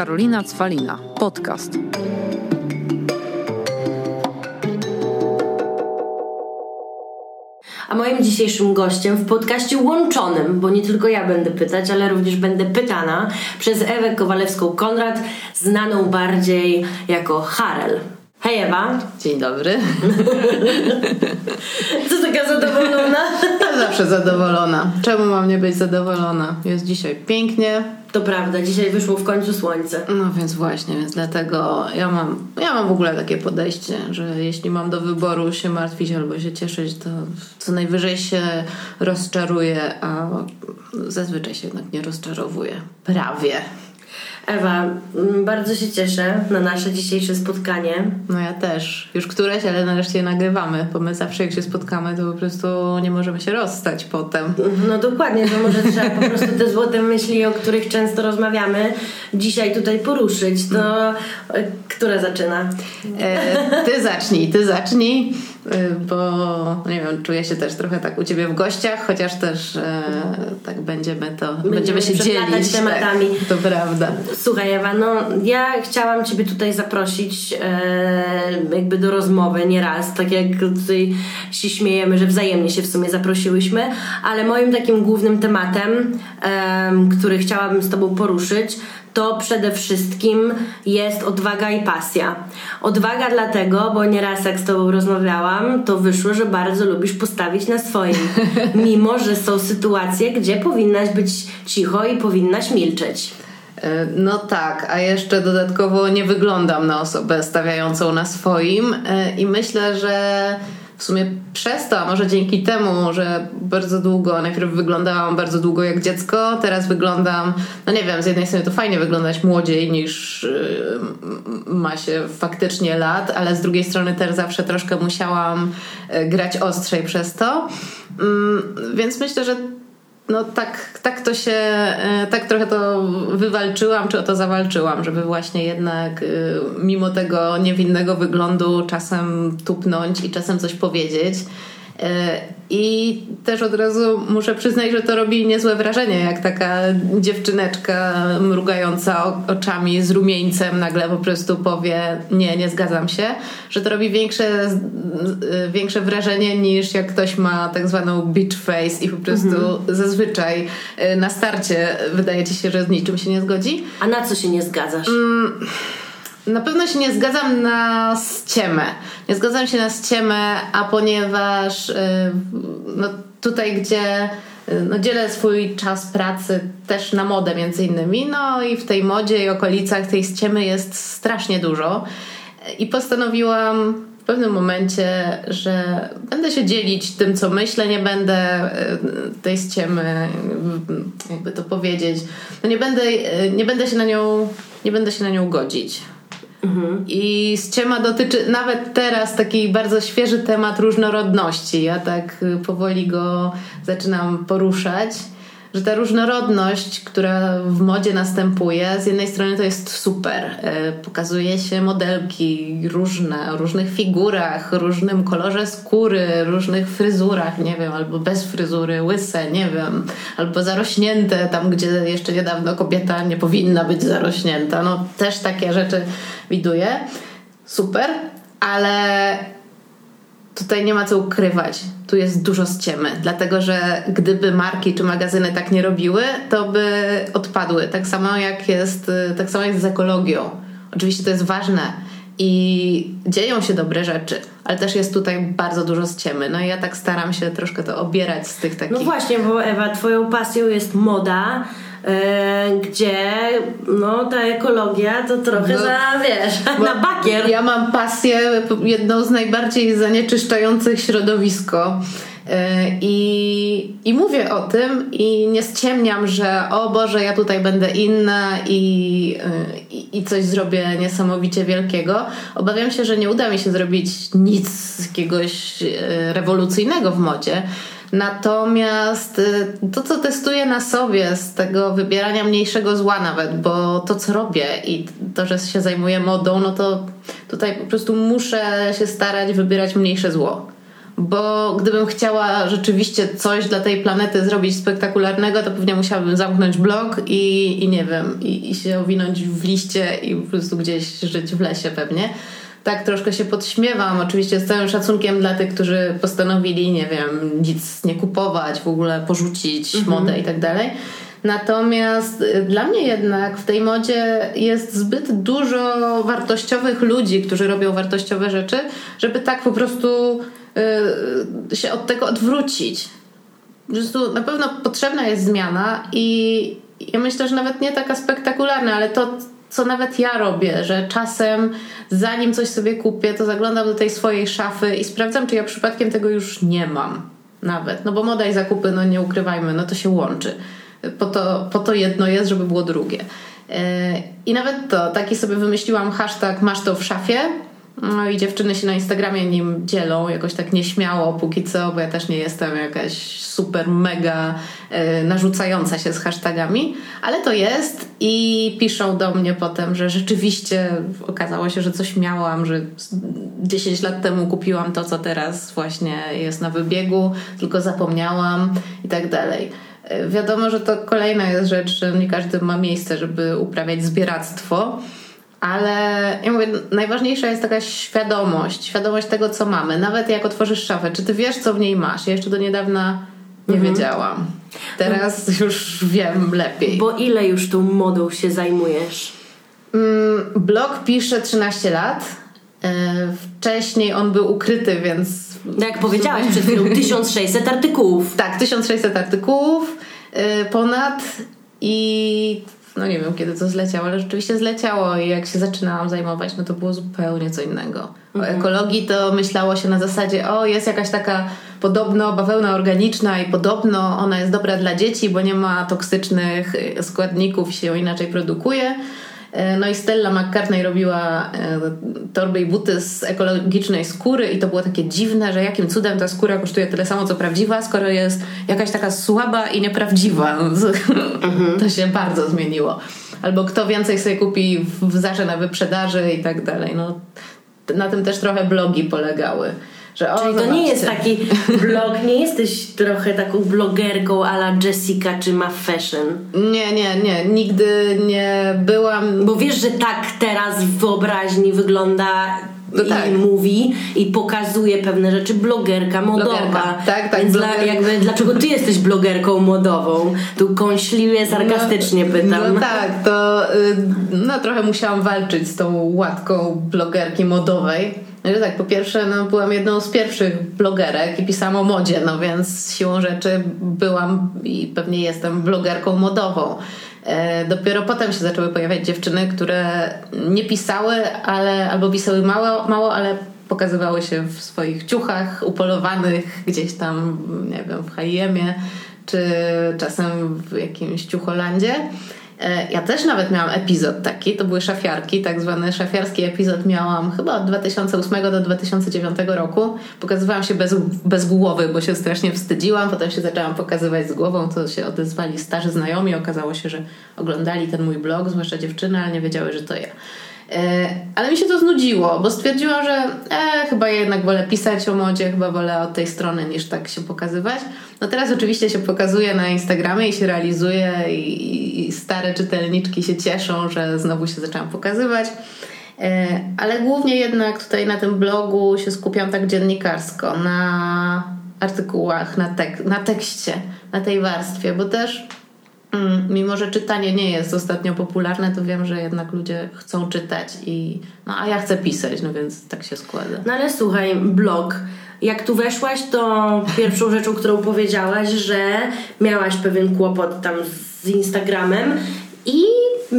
Karolina Cwalina. Podcast. A moim dzisiejszym gościem w podcaście łączonym, bo nie tylko ja będę pytać, ale również będę pytana przez Ewę Kowalewską-Konrad, znaną bardziej jako Harel. Hej Ewa. Dzień dobry. Co taka zadowolona? Ja zawsze zadowolona. Czemu mam nie być zadowolona? Jest dzisiaj pięknie. To prawda, dzisiaj wyszło w końcu słońce. No więc właśnie, więc dlatego ja mam, ja mam w ogóle takie podejście, że jeśli mam do wyboru się martwić albo się cieszyć, to co najwyżej się rozczaruję, a zazwyczaj się jednak nie rozczarowuję. Prawie. Ewa, mm, bardzo się cieszę na nasze dzisiejsze spotkanie. No ja też. Już któreś, ale nareszcie je nagrywamy, bo my zawsze jak się spotkamy, to po prostu nie możemy się rozstać potem. No dokładnie, to może trzeba po prostu te złote myśli, o których często rozmawiamy, dzisiaj tutaj poruszyć. To e, która zaczyna? E, ty zacznij, ty zacznij, bo nie wiem, czuję się też trochę tak u ciebie w gościach, chociaż też e, tak będziemy to, będziemy, będziemy się dzielić. tematami. Tak, to prawda. Słuchaj Ewa, no ja chciałam Ciebie tutaj zaprosić e, jakby do rozmowy nieraz, tak jak tutaj się śmiejemy, że wzajemnie się w sumie zaprosiłyśmy, ale moim takim głównym tematem, e, który chciałabym z Tobą poruszyć, to przede wszystkim jest odwaga i pasja. Odwaga dlatego, bo nieraz jak z Tobą rozmawiałam, to wyszło, że bardzo lubisz postawić na swoim. Mimo, że są sytuacje, gdzie powinnaś być cicho i powinnaś milczeć. E, No tak, a jeszcze dodatkowo nie wyglądam na osobę stawiającą na swoim e, i myślę, że w sumie przez to, a może dzięki temu, że bardzo długo, najpierw wyglądałam bardzo długo jak dziecko, teraz wyglądam, no nie wiem, z jednej strony to fajnie wyglądać młodziej niż yy, ma się faktycznie lat, ale z drugiej strony też zawsze troszkę musiałam e, grać ostrzej przez to. Mm, Więc myślę, że no tak, tak to się, e, tak trochę to wywalczyłam, czy o to zawalczyłam, żeby właśnie jednak e, mimo tego niewinnego wyglądu czasem tupnąć i czasem coś powiedzieć. E, I też od razu muszę przyznać, że to robi niezłe wrażenie, jak taka dziewczyneczka mrugająca oczami z rumieńcem nagle po prostu powie nie, nie zgadzam się, że to robi większe, z- większe wrażenie niż jak ktoś ma tak zwaną beach face i po prostu zazwyczaj e, na starcie wydaje ci się, że z niczym się nie zgodzi. A na co się nie zgadzasz? Na pewno się nie zgadzam na ściemę. Nie zgadzam się na ściemę, a ponieważ y, no, tutaj, gdzie y, no, dzielę swój czas pracy też na modę między innymi, no i w tej modzie i okolicach tej ściemy jest strasznie dużo. I postanowiłam w pewnym momencie, że będę się dzielić tym, co myślę, nie będę y, tej ściemy, jakby to powiedzieć, no nie będę, nie będę się na nią, nie będę się na nią godzić. I ściema dotyczy nawet teraz taki bardzo świeży temat różnorodności. Ja tak y, powoli go zaczynam poruszać, że ta różnorodność, która w modzie następuje, z jednej strony to jest super. E, Pokazuje się modelki różne, o różnych figurach, różnym kolorze skóry, różnych fryzurach, nie wiem, albo bez fryzury, łyse, nie wiem, albo zarośnięte, tam gdzie jeszcze niedawno kobieta nie powinna być zarośnięta. No też takie rzeczy widuję. Super, ale tutaj nie ma co ukrywać. Tu jest dużo ściemy, dlatego że gdyby marki czy magazyny tak nie robiły, to by odpadły. Tak samo jak jest, y, tak samo jest z ekologią. Oczywiście to jest ważne i dzieją się dobre rzeczy, ale też jest tutaj bardzo dużo ściemy. No i ja tak staram się troszkę to obierać z tych takich... No właśnie, bo Ewa, twoją pasją jest moda, gdzie no ta ekologia to trochę No, za, wiesz, na bakier. Ja mam pasję, jedną z najbardziej zanieczyszczających środowisko. Yy, I, I mówię o tym i nie ściemniam, że o Boże, ja tutaj będę inna i, yy, i, i coś zrobię niesamowicie wielkiego. Obawiam się, że nie uda mi się zrobić nic jakiegoś rewolucyjnego w modzie. Natomiast y, to, co testuję na sobie z tego wybierania mniejszego zła nawet, bo to, co robię i to, że się zajmuję modą, no to tutaj po prostu muszę się starać wybierać mniejsze zło. bo gdybym chciała rzeczywiście coś dla tej planety zrobić spektakularnego, to pewnie musiałabym zamknąć blog i, i nie wiem, i, i się owinąć w liście i po prostu gdzieś żyć w lesie pewnie tak troszkę się podśmiewam, oczywiście z całym szacunkiem dla tych, którzy postanowili, nie wiem, nic nie kupować, w ogóle porzucić mhm. modę i tak dalej. Natomiast y, dla mnie jednak w tej modzie jest zbyt dużo wartościowych ludzi, którzy robią wartościowe rzeczy, żeby tak po prostu y, się od tego odwrócić. Po prostu na pewno potrzebna jest zmiana i ja myślę, że nawet nie taka spektakularna, ale to, co nawet ja robię, że czasem zanim coś sobie kupię, to zaglądam do tej swojej szafy i sprawdzam, czy ja przypadkiem tego już nie mam. Nawet. No bo moda i zakupy, no nie ukrywajmy, no to się łączy. Po to, po to jedno jest, żeby było drugie. E, I nawet to, taki sobie wymyśliłam hashtag masz to w szafie no i dziewczyny się na Instagramie nim dzielą, jakoś tak nieśmiało póki co, bo ja też nie jestem jakaś super mega y, narzucająca się z hashtagami, ale to jest i piszą do mnie potem, że rzeczywiście okazało się, że coś miałam, że 10 lat temu kupiłam to, co teraz właśnie jest na wybiegu, tylko zapomniałam i tak dalej. E, wiadomo, że to kolejna jest rzecz, że nie każdy ma miejsce, żeby uprawiać zbieractwo ale ja mówię, najważniejsza jest taka świadomość, świadomość tego, co mamy. Nawet jak otworzysz szafę, czy ty wiesz, co w niej masz? Ja jeszcze do niedawna nie mhm. wiedziałam. Teraz już wiem lepiej. Bo ile już tą modą się zajmujesz? Mm, blog pisze 13 lat. E, wcześniej on był ukryty, więc. No jak powiedziałaś przed chwilą, 1600 artykułów. Tak, 1600 artykułów e, ponad i no nie wiem kiedy to zleciało, ale rzeczywiście zleciało i jak się zaczynałam zajmować, no to było zupełnie co innego. O mhm. ekologii to myślało się na zasadzie, o jest jakaś taka podobno bawełna organiczna i podobno ona jest dobra dla dzieci, bo nie ma toksycznych składników i się inaczej produkuje. E, no i Stella McCartney robiła e, torby i buty z ekologicznej skóry i to było takie dziwne, że jakim cudem ta skóra kosztuje tyle samo co prawdziwa, skoro jest jakaś taka słaba i nieprawdziwa. Mhm. To się bardzo zmieniło. Albo kto więcej sobie kupi w zarze na wyprzedaży i tak dalej. No, na tym też trochę blogi polegały. Że, o, Czyli to nie jest taki blog, nie jesteś trochę taką blogerką ala Jessica czy ma fashion. Nie, nie, nie, nigdy nie byłam. Bo wiesz, że tak teraz w wyobraźni wygląda no i tak. mówi i pokazuje pewne rzeczy blogerka modowa. Blogerka. Tak, tak. Więc dla, jakby, dlaczego ty jesteś blogerką modową? Tu kąśliwie, sarkastycznie no, pytam. No tak, to y, no, trochę musiałam walczyć z tą łatką blogerki modowej no tak, po pierwsze, no, byłam jedną z pierwszych blogerek i pisałam o modzie, no więc siłą rzeczy byłam i pewnie jestem blogerką modową. E, dopiero potem się zaczęły pojawiać dziewczyny, które nie pisały, ale albo pisały mało, mało ale pokazywały się w swoich ciuchach upolowanych gdzieś tam, nie wiem, w H&M-ie czy czasem w jakimś ciucholandzie. E, ja też nawet miałam epizod taki, to były szafiarki, tak zwany szafiarski epizod miałam chyba od 2008 do 2009 roku. Pokazywałam się bez, bez głowy, bo się strasznie wstydziłam, potem się zaczęłam pokazywać z głową, to się odezwali starzy znajomi, okazało się, że oglądali ten mój blog, zwłaszcza dziewczyny, ale nie wiedziały, że to ja. E, ale mi się to znudziło, bo stwierdziłam, że e, chyba jednak wolę pisać o modzie, chyba wolę od tej strony niż tak się pokazywać. No teraz oczywiście się pokazuje na Instagramie i się realizuje i, i stare czytelniczki się cieszą, że znowu się zaczęłam pokazywać. E, ale głównie jednak tutaj na tym blogu się skupiam tak dziennikarsko, na artykułach, na, tek na tekście, na tej warstwie, bo też mimo, że czytanie nie jest ostatnio popularne, to wiem, że jednak ludzie chcą czytać i no a ja chcę pisać, no więc tak się składa. No ale słuchaj, blog. Jak tu weszłaś, to pierwszą rzeczą, którą powiedziałaś, że miałaś pewien kłopot tam z Instagramem i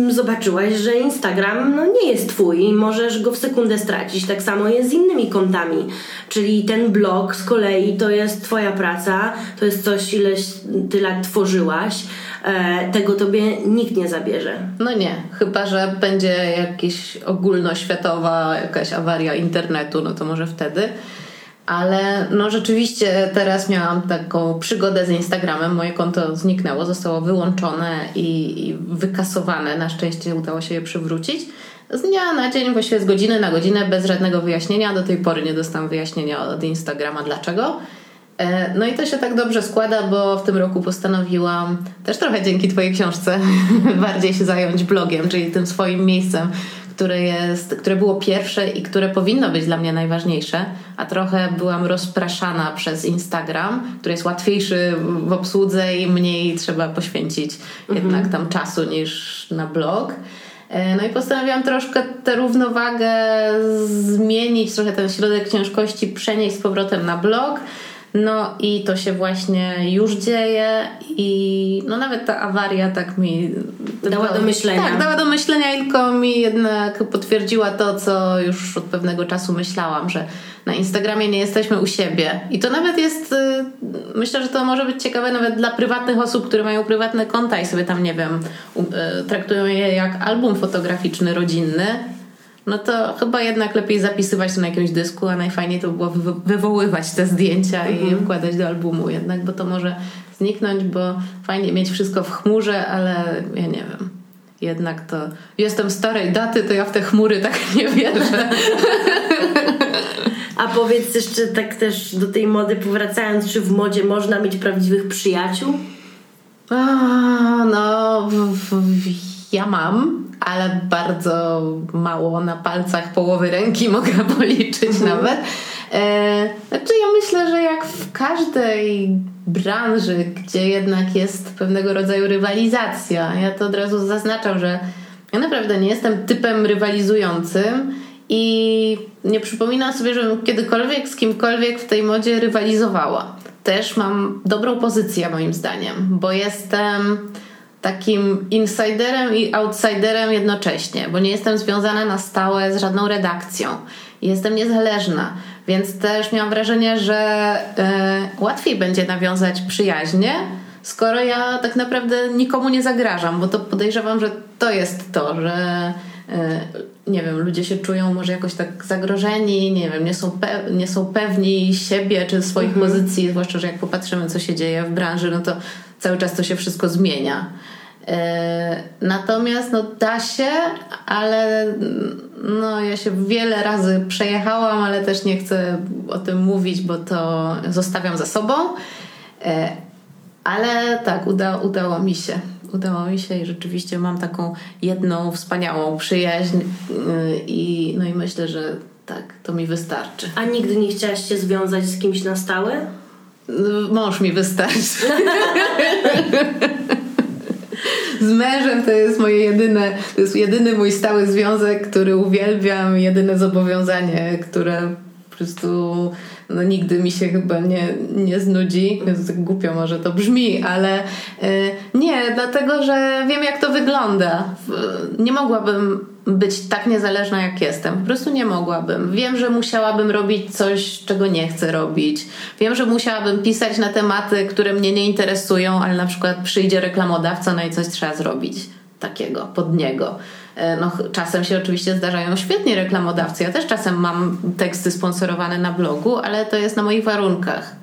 zobaczyłaś, że Instagram no, nie jest twój i możesz go w sekundę stracić. Tak samo jest z innymi kontami. Czyli ten blog z kolei to jest twoja praca, to jest coś, ileś ty lat tworzyłaś E, tego tobie nikt nie zabierze. No nie, chyba że będzie jakaś ogólnoświatowa jakaś awaria internetu, no to może wtedy. Ale no rzeczywiście teraz miałam taką przygodę z Instagramem. Moje konto zniknęło, zostało wyłączone i, i wykasowane. Na szczęście udało się je przywrócić. Z dnia na dzień, właściwie z godziny na godzinę, bez żadnego wyjaśnienia. Do tej pory nie dostałam wyjaśnienia od Instagrama dlaczego. E, no i to się tak dobrze składa, bo w tym roku postanowiłam też trochę dzięki Twojej książce bardziej się zająć blogiem, czyli tym swoim miejscem, które, jest, które było pierwsze i które powinno być dla mnie najważniejsze, a trochę byłam rozpraszana przez Instagram, który jest łatwiejszy w obsłudze i mniej trzeba poświęcić mhm. jednak tam czasu niż na blog. E, no i postanowiłam troszkę tę równowagę zmienić, trochę ten środek ciężkości przenieść z powrotem na blog no i to się właśnie już dzieje i no nawet ta awaria tak mi dała do myślenia. Tak, dała do myślenia tylko mi jednak potwierdziła to, co już od pewnego czasu myślałam, że na Instagramie nie jesteśmy u siebie. I to nawet jest, y, myślę, że to może być ciekawe nawet dla prywatnych osób, które mają prywatne konta i sobie tam, nie wiem, y, traktują je jak album fotograficzny, rodzinny no to chyba jednak lepiej zapisywać to na jakimś dysku, a najfajniej to było wywoływać te zdjęcia i je mhm. wkładać do albumu jednak, bo to może zniknąć, bo fajnie mieć wszystko w chmurze, ale ja nie wiem. Jednak to jestem starej daty, to ja w te chmury tak nie wierzę. A powiedz jeszcze tak też do tej mody powracając, czy w modzie można mieć prawdziwych przyjaciół? A, no, w, w, ja mam ale bardzo mało na palcach połowy ręki mogę policzyć mhm. nawet. E, znaczy ja myślę, że jak w każdej branży, gdzie jednak jest pewnego rodzaju rywalizacja, ja to od razu zaznaczam, że ja naprawdę nie jestem typem rywalizującym i nie przypominam sobie, żebym kiedykolwiek z kimkolwiek w tej modzie rywalizowała. Też mam dobrą pozycję moim zdaniem, bo jestem takim insiderem i outsiderem jednocześnie, bo nie jestem związana na stałe z żadną redakcją. Jestem niezależna, więc też miałam wrażenie, że y, łatwiej będzie nawiązać przyjaźnie, skoro ja tak naprawdę nikomu nie zagrażam, bo to podejrzewam, że to jest to, że y, nie wiem, ludzie się czują może jakoś tak zagrożeni, nie wiem, nie są, pe- nie są pewni siebie czy swoich mhm. pozycji, zwłaszcza, że jak popatrzymy, co się dzieje w branży, no to cały czas to się wszystko zmienia. E, natomiast no da się, ale no ja się wiele razy przejechałam, ale też nie chcę o tym mówić, bo to zostawiam za sobą. E, ale tak, uda, udało mi się. Udało mi się i rzeczywiście mam taką jedną wspaniałą przyjaźń e, i, no i myślę, że tak, to mi wystarczy. A nigdy nie chciałaś się związać z kimś na stałe? Mąż mi wystarczy. z mężem to jest moje jedyne, to jest jedyny mój stały związek, który uwielbiam, jedyne zobowiązanie, które prostu no, nigdy mi się chyba nie, nie znudzi. Tak głupio może to brzmi, ale y, nie, dlatego że wiem jak to wygląda. Nie mogłabym być tak niezależna jak jestem. Po prostu nie mogłabym. Wiem, że musiałabym robić coś, czego nie chcę robić. Wiem, że musiałabym pisać na tematy, które mnie nie interesują, ale na przykład przyjdzie reklamodawca, no i coś trzeba zrobić takiego pod niego. E, no, czasem się oczywiście zdarzają świetni reklamodawcy. Ja też czasem mam teksty sponsorowane na blogu, ale to jest na moich warunkach.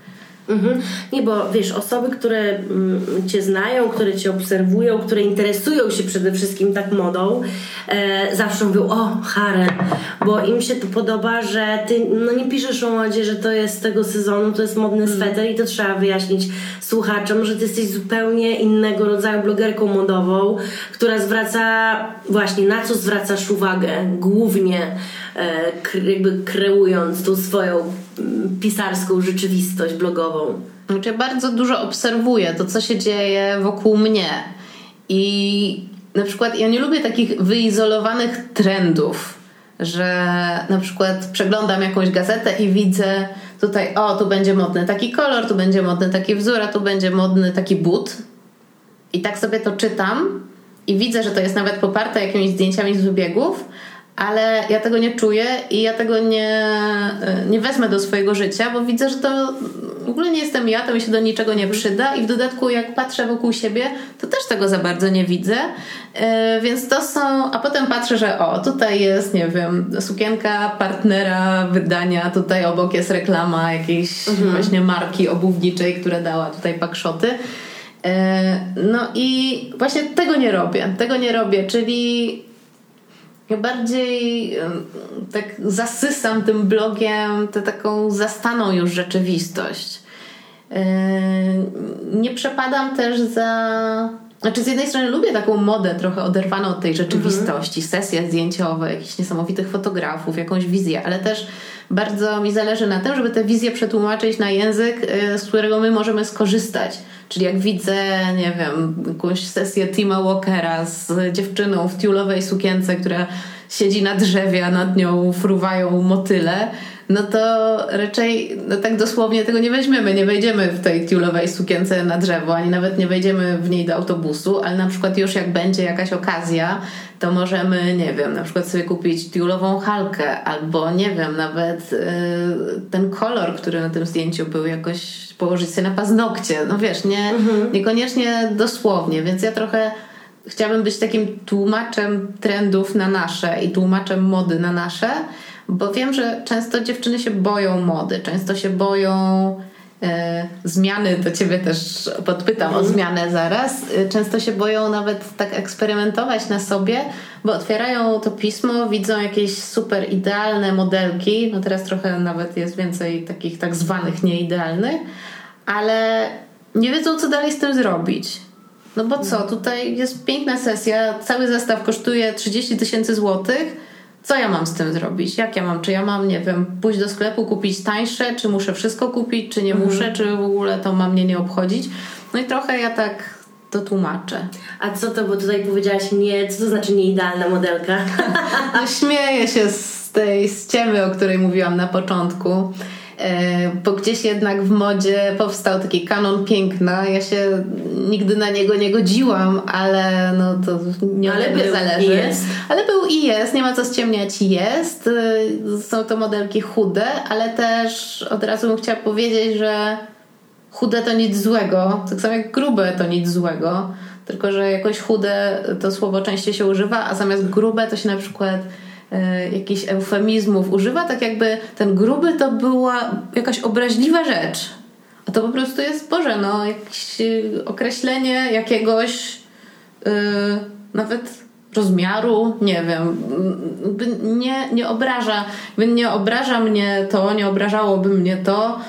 Mhm. Nie, bo wiesz, osoby, które mm, Cię znają, które Cię obserwują, które interesują się przede wszystkim tak modą, e, zawsze mówią, o, harem, bo im się to podoba, że Ty no nie piszesz o modzie, że to jest z tego sezonu, to jest modny mhm. sweter i to trzeba wyjaśnić słuchaczom, że Ty jesteś zupełnie innego rodzaju blogerką modową, która zwraca, właśnie, na co zwracasz uwagę głównie, e, jakby kreując tą swoją pisarską rzeczywistość blogową? Znaczy, bardzo dużo obserwuję to, co się dzieje wokół mnie. I na przykład ja nie lubię takich wyizolowanych trendów, że na przykład przeglądam jakąś gazetę i widzę tutaj, o, tu będzie modny taki kolor, tu będzie modny taki wzór, a tu będzie modny taki but. I tak sobie to czytam i widzę, że to jest nawet poparte jakimiś zdjęciami z wybiegów, ale ja tego nie czuję i ja tego nie, nie wezmę do swojego życia, bo widzę, że to w ogóle nie jestem ja, to mi się do niczego nie przyda i w dodatku jak patrzę wokół siebie, to też tego za bardzo nie widzę. E, więc to są, a potem patrzę, że o, tutaj jest, nie wiem, sukienka partnera wydania, tutaj obok jest reklama jakiejś mhm. właśnie marki obuwniczej, która dała tutaj pakszoty. E, no i właśnie tego nie robię. Tego nie robię, czyli ja bardziej tak zasysam tym blogiem tę taką zastaną już rzeczywistość. E, nie przepadam też za. Znaczy, z jednej strony lubię taką modę trochę oderwaną od tej rzeczywistości, mhm. sesje zdjęciowe, jakichś niesamowitych fotografów, jakąś wizję, ale też bardzo mi zależy na tym, żeby tę wizję przetłumaczyć na język, e, z którego my możemy skorzystać. Czyli jak widzę, nie wiem, jakąś sesję Tima Walkera z dziewczyną w tiulowej sukience, która siedzi na drzewie, a nad nią fruwają motyle, no to raczej no tak dosłownie tego nie weźmiemy. Nie wejdziemy w tej tiulowej sukience na drzewo, ani nawet nie wejdziemy w niej do autobusu, ale na przykład już jak będzie jakaś okazja, to możemy, nie wiem, na przykład sobie kupić tiulową halkę, albo nie wiem, nawet yy, ten kolor, który na tym zdjęciu był, jakoś położyć sobie na paznokcie. No wiesz, nie, mhm. niekoniecznie dosłownie, więc ja trochę chciałabym być takim tłumaczem trendów na nasze i tłumaczem mody na nasze, bo wiem, że często dziewczyny się boją mody, często się boją e, zmiany, to ciebie też podpytam o mhm. zmianę zaraz. E, często się boją nawet tak eksperymentować na sobie, bo otwierają to pismo, widzą jakieś super idealne modelki, no teraz trochę nawet jest więcej takich tak zwanych nieidealnych, ale nie wiedzą, co dalej z tym zrobić. No bo co, tutaj jest piękna sesja, cały zestaw kosztuje 30 tysięcy złotych. Co ja mam z tym zrobić? Jak ja mam? Czy ja mam, nie wiem, pójść do sklepu, kupić tańsze? Czy muszę wszystko kupić? Czy nie mhm. muszę? Czy w ogóle to ma mnie nie obchodzić? No i trochę ja tak to tłumaczę. A co to, bo tutaj powiedziałaś nie, co to znaczy nieidealna modelka? No śmieję się z tej ściemy, o której mówiłam na początku. E, bo gdzieś jednak w modzie powstał taki kanon piękna. Ja się nigdy na niego nie godziłam, ale no to nie ale ode zależy. Jest. Ale był i jest, nie ma co ściemniać, jest. E, są to modelki chude, ale też od razu bym chciała powiedzieć, że chude to nic złego, tak samo jak grube to nic złego, tylko że jakoś chude to słowo częściej się używa, a zamiast grube to się na przykład jakichś eufemizmów używa, tak jakby ten gruby to była jakaś obraźliwa rzecz. A to po prostu jest, Boże, no, jakieś e, określenie jakiegoś yy, nawet rozmiaru, nie wiem, nie, nie obraża, nie obraża mnie to, nie obrażałoby mnie to.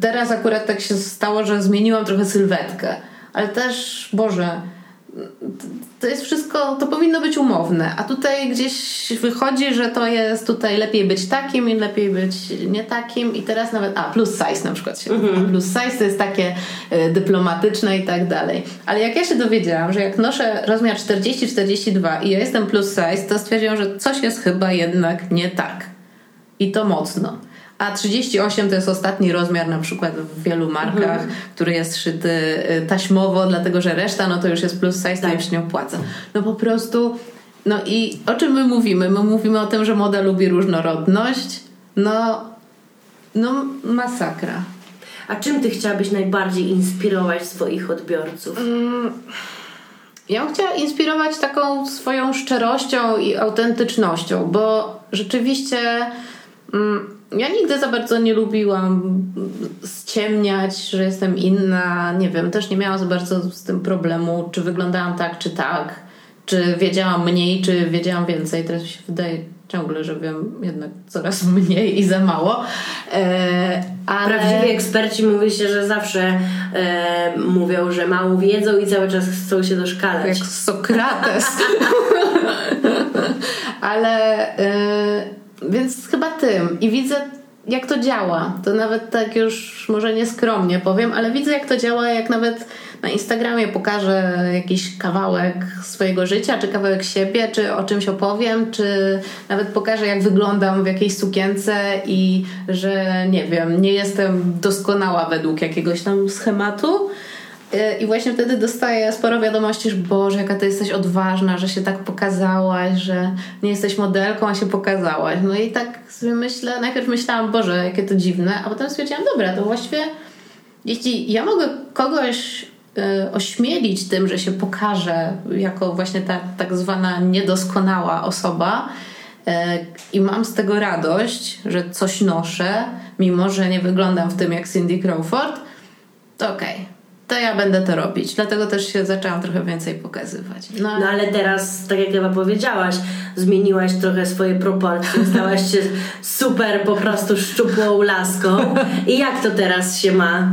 Teraz akurat tak się stało, że zmieniłam trochę sylwetkę, ale też, Boże, to jest wszystko, to powinno być umowne, a tutaj gdzieś wychodzi, że to jest tutaj lepiej być takim i lepiej być nie takim. I teraz nawet, a plus size na przykład się mm-hmm. plus size to jest takie y, dyplomatyczne i tak dalej, ale jak ja się dowiedziałam, że jak noszę rozmiar 40-42 i ja jestem plus size, to stwierdziłam, że coś jest chyba jednak nie tak. I to mocno a 38 to jest ostatni rozmiar na przykład w wielu markach, mhm. który jest szyty y, taśmowo, dlatego że reszta no to już jest plus size, tak. to już nie opłaca. No po prostu, no i o czym my mówimy? My mówimy o tym, że moda lubi różnorodność. No, no masakra. A czym ty chciałabyś najbardziej inspirować swoich odbiorców? Mm, ja bym chciała inspirować taką swoją szczerością i autentycznością, bo rzeczywiście mm, ja nigdy za bardzo nie lubiłam ściemniać, że jestem inna. Nie wiem, też nie miałam za bardzo z tym problemu, czy wyglądałam tak, czy tak. Czy wiedziałam mniej, czy wiedziałam więcej. Teraz mi się wydaje ciągle, że wiem jednak coraz mniej i za mało. E, ale... Prawdziwi eksperci mówi się, że zawsze e, mówią, że mało wiedzą i cały czas chcą się doszkalać. Jak Sokrates. ale... E, więc chyba tym. I widzę, jak to działa. To nawet tak już może nieskromnie powiem, ale widzę, jak to działa, jak nawet na Instagramie pokażę jakiś kawałek swojego życia, czy kawałek siebie, czy o czymś opowiem, czy nawet pokażę, jak wyglądam w jakiejś sukience i że nie wiem, nie jestem doskonała według jakiegoś tam schematu I właśnie wtedy dostaję sporo wiadomości, że Boże, jaka ty jesteś odważna, że się tak pokazałaś, że nie jesteś modelką, a się pokazałaś. No i tak sobie myślę, najpierw myślałam, Boże, jakie to dziwne, a potem stwierdziłam, dobra, to właściwie jeśli ja mogę kogoś y, ośmielić tym, że się pokaże jako właśnie ta tak zwana niedoskonała osoba y, i mam z tego radość, że coś noszę, mimo że nie wyglądam w tym jak Cindy Crawford, to okej. Okay to ja będę to robić. Dlatego też się zaczęłam trochę więcej pokazywać. No, no ale teraz, tak jak Ewa powiedziałaś, zmieniłaś trochę swoje proporcje, stałaś się super po prostu szczupłą laską. I jak to teraz się ma?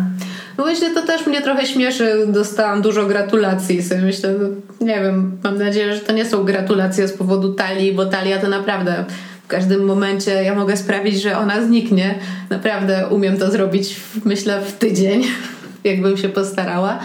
No właśnie to też mnie trochę śmieszy. Dostałam dużo gratulacji. Sobie myślę, no, nie wiem, mam nadzieję, że to nie są gratulacje z powodu talii, bo talia to naprawdę w każdym momencie ja mogę sprawić, że ona zniknie. Naprawdę umiem to zrobić, myślę, w tydzień jakbym się postarała.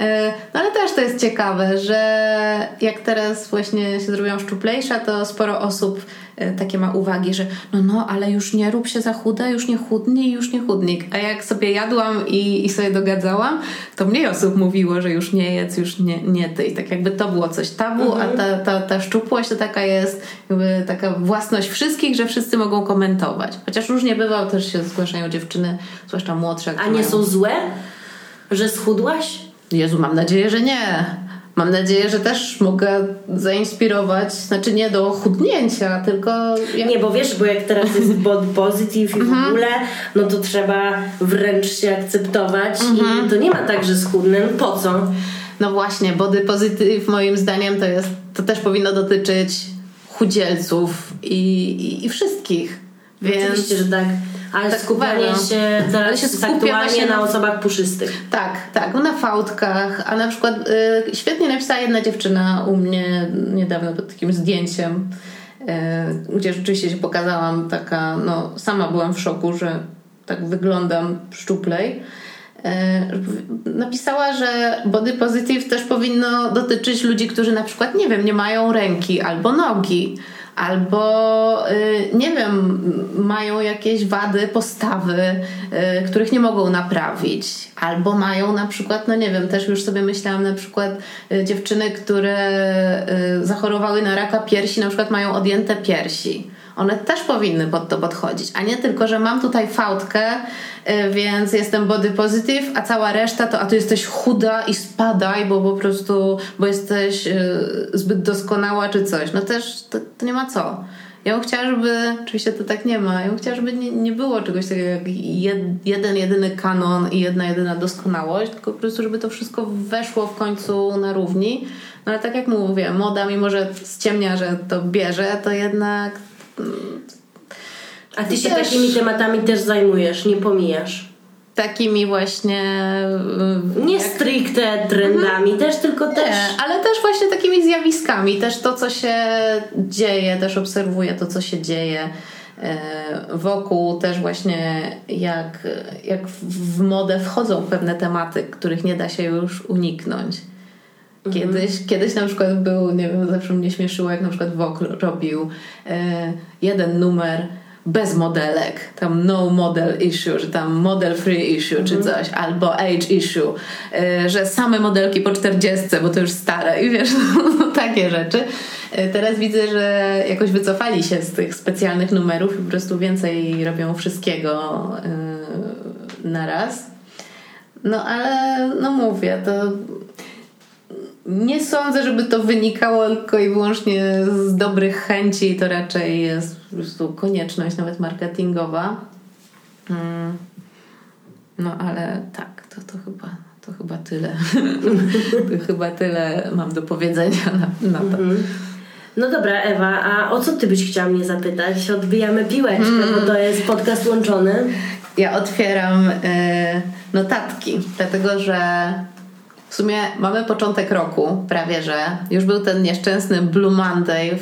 E, no ale też to jest ciekawe, że jak teraz właśnie się zrobiłam szczuplejsza, to sporo osób e, takie ma uwagi, że no no, ale już nie rób się za chuda, już nie chudnij, już nie chudnik. A jak sobie jadłam i, i sobie dogadzałam, to mniej osób mówiło, że już nie jedz, już nie, nie ty. I tak jakby to było coś tabu, mhm. a ta, ta, ta szczupłość to taka jest jakby taka własność wszystkich, że wszyscy mogą komentować. Chociaż różnie bywał, też się zgłaszają dziewczyny, zwłaszcza młodsze. A nie mają... są złe? Że schudłaś? Jezu, mam nadzieję, że nie. Mam nadzieję, że też mogę zainspirować, znaczy nie do chudnięcia, tylko... Jak... Nie, bo wiesz, bo jak teraz jest body positive i w mhm. ogóle, no to trzeba wręcz się akceptować i mhm. to nie ma tak, że schudnę. No po co? No właśnie, body positive moim zdaniem to jest, to też powinno dotyczyć chudzielców i, i, i wszystkich. Więc... Oczywiście, że tak. Ale tak skupianie się teraz się skupia aktualnie na, na osobach puszystych. Tak, tak, na fałdkach, a na przykład y, świetnie napisała jedna dziewczyna u mnie niedawno pod takim zdjęciem, y, gdzie rzeczywiście się pokazałam taka, no sama byłam w szoku, że tak wyglądam szczuplej. Y, napisała, że body positive też powinno dotyczyć ludzi, którzy na przykład, nie wiem, nie mają ręki albo nogi albo y, nie wiem, mają jakieś wady postawy, y, których nie mogą naprawić, albo mają na przykład, no nie wiem, też już sobie myślałam na przykład y, dziewczyny, które zachorowały na raka piersi, na przykład mają odjęte piersi one też powinny pod to podchodzić, a nie tylko, że mam tutaj fałdkę, y, więc jestem body positive, a cała reszta to, a tu jesteś chuda i spadaj, bo po prostu, bo jesteś y, zbyt doskonała czy coś. No też to, to nie ma co. Ja bym chciała, żeby, oczywiście to tak nie ma, ja bym chciała, żeby nie, nie było czegoś takiego jak jed, jeden, jedyny kanon i jedna, jedyna doskonałość, tylko po prostu, żeby to wszystko weszło w końcu na równi. No ale tak jak mówię, moda, mimo że ściemnia, że to bierze, to jednak a ty się też... takimi tematami też zajmujesz, nie pomijasz? Takimi właśnie. Nie jak... stricte trendami, mhm. też tylko nie, też. Ale też właśnie takimi zjawiskami. Też to, co się dzieje, też obserwuję to, co się dzieje e, wokół, też właśnie jak, jak w modę wchodzą pewne tematy, których nie da się już uniknąć. Kiedyś, mhm. kiedyś na przykład był, nie wiem, zawsze mnie śmieszyło, jak na przykład Vogue robił e, jeden numer bez modelek, tam no model issue, że tam model free issue mhm. czy coś, albo age issue, e, że same modelki po 40, bo to już stare i wiesz, no, takie rzeczy. E, teraz widzę, że jakoś wycofali się z tych specjalnych numerów i po prostu więcej robią wszystkiego e, na raz. No ale no mówię, to nie sądzę, żeby to wynikało tylko i wyłącznie z dobrych chęci, to raczej jest po prostu konieczność nawet marketingowa. Hmm. No ale tak, to, to chyba to chyba tyle. to chyba tyle mam do powiedzenia na, na to. Mhm. No dobra, Ewa, a o co ty byś chciała mnie zapytać? Odbijamy piłeczkę, mm. bo to jest podcast łączony. Ja otwieram y, notatki, dlatego że w sumie mamy początek roku, prawie że. Już był ten nieszczęsny Blue Monday,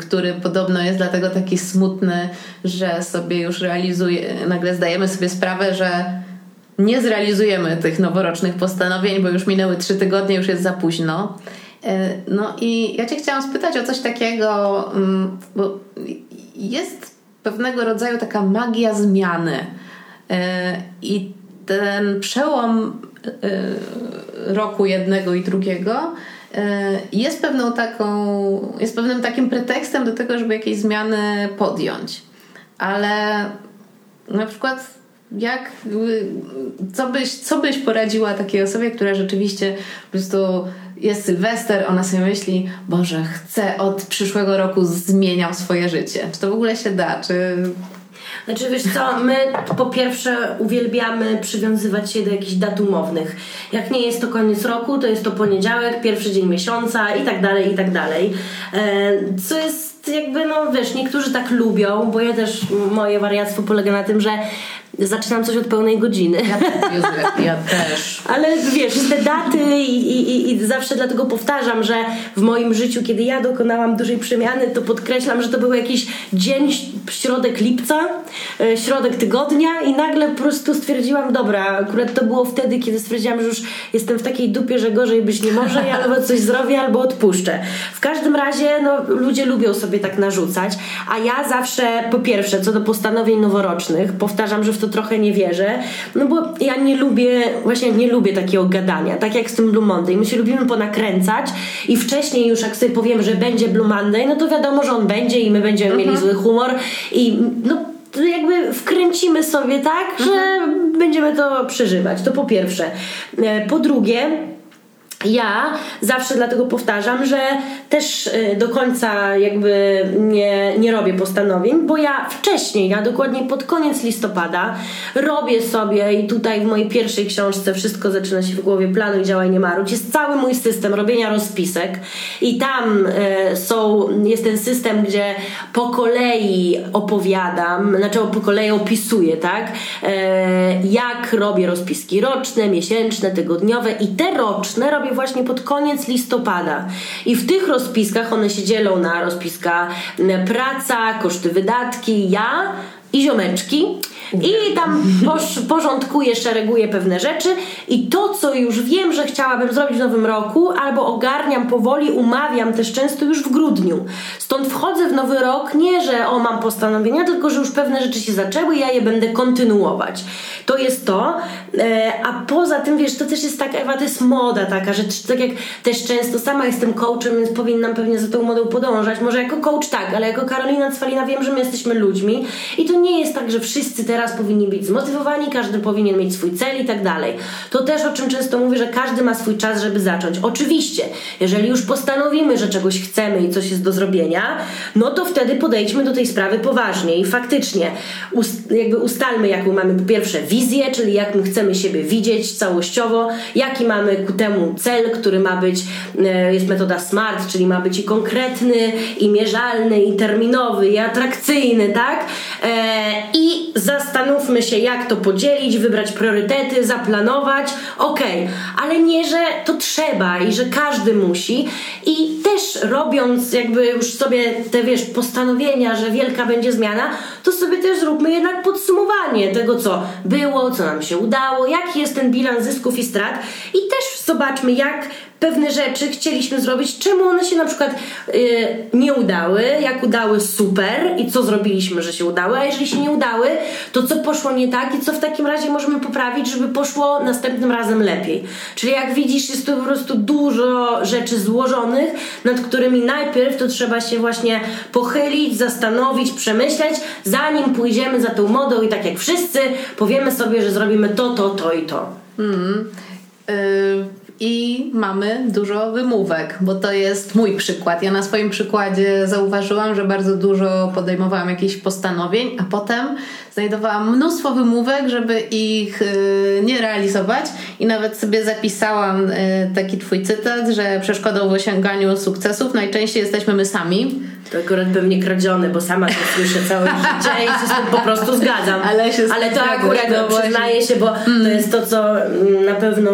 który podobno jest dlatego taki smutny, że sobie już realizuje, nagle zdajemy sobie sprawę, że nie zrealizujemy tych noworocznych postanowień, bo już minęły trzy tygodnie, już jest za późno. E, no i ja Cię chciałam spytać o coś takiego, mm, bo jest pewnego rodzaju taka magia zmiany. E, I ten przełom roku jednego i drugiego y, jest pewną taką, jest pewnym takim pretekstem do tego, żeby jakieś zmiany podjąć. Ale na przykład jak, co byś, co byś poradziła takiej osobie, która rzeczywiście po prostu jest Sylwester, ona sobie myśli, Boże, chcę od przyszłego roku zmieniał swoje życie. Czy to w ogóle się da? Czy znaczy wiesz co, my po pierwsze uwielbiamy przywiązywać się do jakichś dat umownych. Jak nie jest to koniec roku, to jest to poniedziałek, pierwszy dzień miesiąca i tak dalej, i tak dalej. E, co jest jakby, no wiesz, niektórzy tak lubią, bo ja też, moje wariactwo polega na tym, że zaczynam coś od pełnej godziny. Ja, ja też. Ale wiesz, te daty i, i, i zawsze dlatego powtarzam, że w moim życiu, kiedy ja dokonałam dużej przemiany, to podkreślam, że to był jakiś dzień, środek lipca, e, środek tygodnia i nagle po prostu stwierdziłam, dobra, akurat to było wtedy, kiedy stwierdziłam, że już jestem w takiej dupie, że gorzej być nie może i albo coś zrobię, albo odpuszczę. W każdym razie, no, ludzie lubią sobie tak narzucać, a ja zawsze, po pierwsze, co do postanowień noworocznych, powtarzam, że w to trochę nie wierzę, no bo ja nie lubię, właśnie nie lubię takiego gadania, tak jak z tym Blue Monday. My się lubimy ponakręcać i wcześniej już jak sobie powiemy, że będzie Blue Monday, no to wiadomo, że on będzie i my będziemy mhm. mieli zły humor i no jakby wkręcimy sobie tak, że mhm. będziemy to przeżywać. To po pierwsze. E, po drugie, ja zawsze dlatego powtarzam, że też y, do końca jakby nie, nie robię postanowień, bo ja wcześniej, ja dokładnie pod koniec listopada robię sobie i tutaj w mojej pierwszej książce wszystko zaczyna się w głowie planu i działaj nie marudź. Jest cały mój system robienia rozpisek i tam y, są, jest ten system, gdzie po kolei opowiadam, znaczy po kolei opisuję, tak, y, jak robię rozpiski roczne, miesięczne, tygodniowe i te roczne robię właśnie pod koniec listopada. I w tych rozpiskach one się dzielą na rozpiska praca, koszty wydatki, ja i ziomeczki i tam porządkuję, szereguję pewne rzeczy i to, co już wiem, że chciałabym zrobić w nowym roku, albo ogarniam powoli, umawiam też często już w grudniu. Stąd wchodzę w nowy rok nie, że o mam postanowienia, tylko że już pewne rzeczy się zaczęły i ja je będę kontynuować. To jest to. E, a poza tym, wiesz, to też jest tak, Ewa, to jest moda taka, że tak jak też często sama jestem coachem, więc powinnam pewnie za tą modą podążać. Może jako coach tak, ale jako Karolina Cwalina wiem, że my jesteśmy ludźmi i to nie jest tak, że wszyscy teraz powinni być zmotywowani, każdy powinien mieć swój cel i tak dalej. To też o czym często mówię, że każdy ma swój czas, żeby zacząć. Oczywiście, jeżeli już postanowimy, że czegoś chcemy i coś jest do zrobienia, no to wtedy podejdźmy do tej sprawy poważnie i faktycznie ust jakby ustalmy, jaką mamy po pierwsze wizję, czyli jak my chcemy siebie widzieć całościowo, jaki mamy ku temu cel, który ma być, e, jest metoda SMART, czyli ma być i konkretny, i mierzalny, i terminowy, i atrakcyjny, tak? E, I zastanówmy się, jak to podzielić, wybrać priorytety, zaplanować, okej, okay. ale nie, że to trzeba i że każdy musi i też robiąc jakby już sobie te, wiesz, postanowienia, że wielka będzie zmiana, to sobie też zróbmy jednak podsumowanie tego, co było, co nam się udało, jaki jest ten bilans zysków i strat i też zobaczmy, jak pewne rzeczy chcieliśmy zrobić, czemu one się na przykład yy, nie udały, jak udały super i co zrobiliśmy, że się udały, a jeżeli się nie udały, to co poszło nie tak i co w takim razie możemy poprawić, żeby poszło następnym razem lepiej. Czyli jak widzisz, jest tu po prostu dużo rzeczy złożonych, nad którymi najpierw to trzeba się właśnie pochylić, zastanowić, przemyśleć, zanim pójdziemy za tą modą i tak jak wszyscy powiemy sobie, że zrobimy to, to, to i to. Mm. Yy i mamy dużo wymówek, bo to jest mój przykład. Ja na swoim przykładzie zauważyłam, że bardzo dużo podejmowałam jakichś postanowień, a potem znajdowałam mnóstwo wymówek, żeby ich y, nie realizować i nawet sobie zapisałam y, taki twój cytat, że przeszkodą w osiąganiu sukcesów najczęściej jesteśmy my sami. To akurat pewnie kradziony, bo sama to słyszę całe życie i się z tym po prostu zgadzam. Ale, się Ale to akurat no przyznaję się, bo mm. to jest to, co na pewno,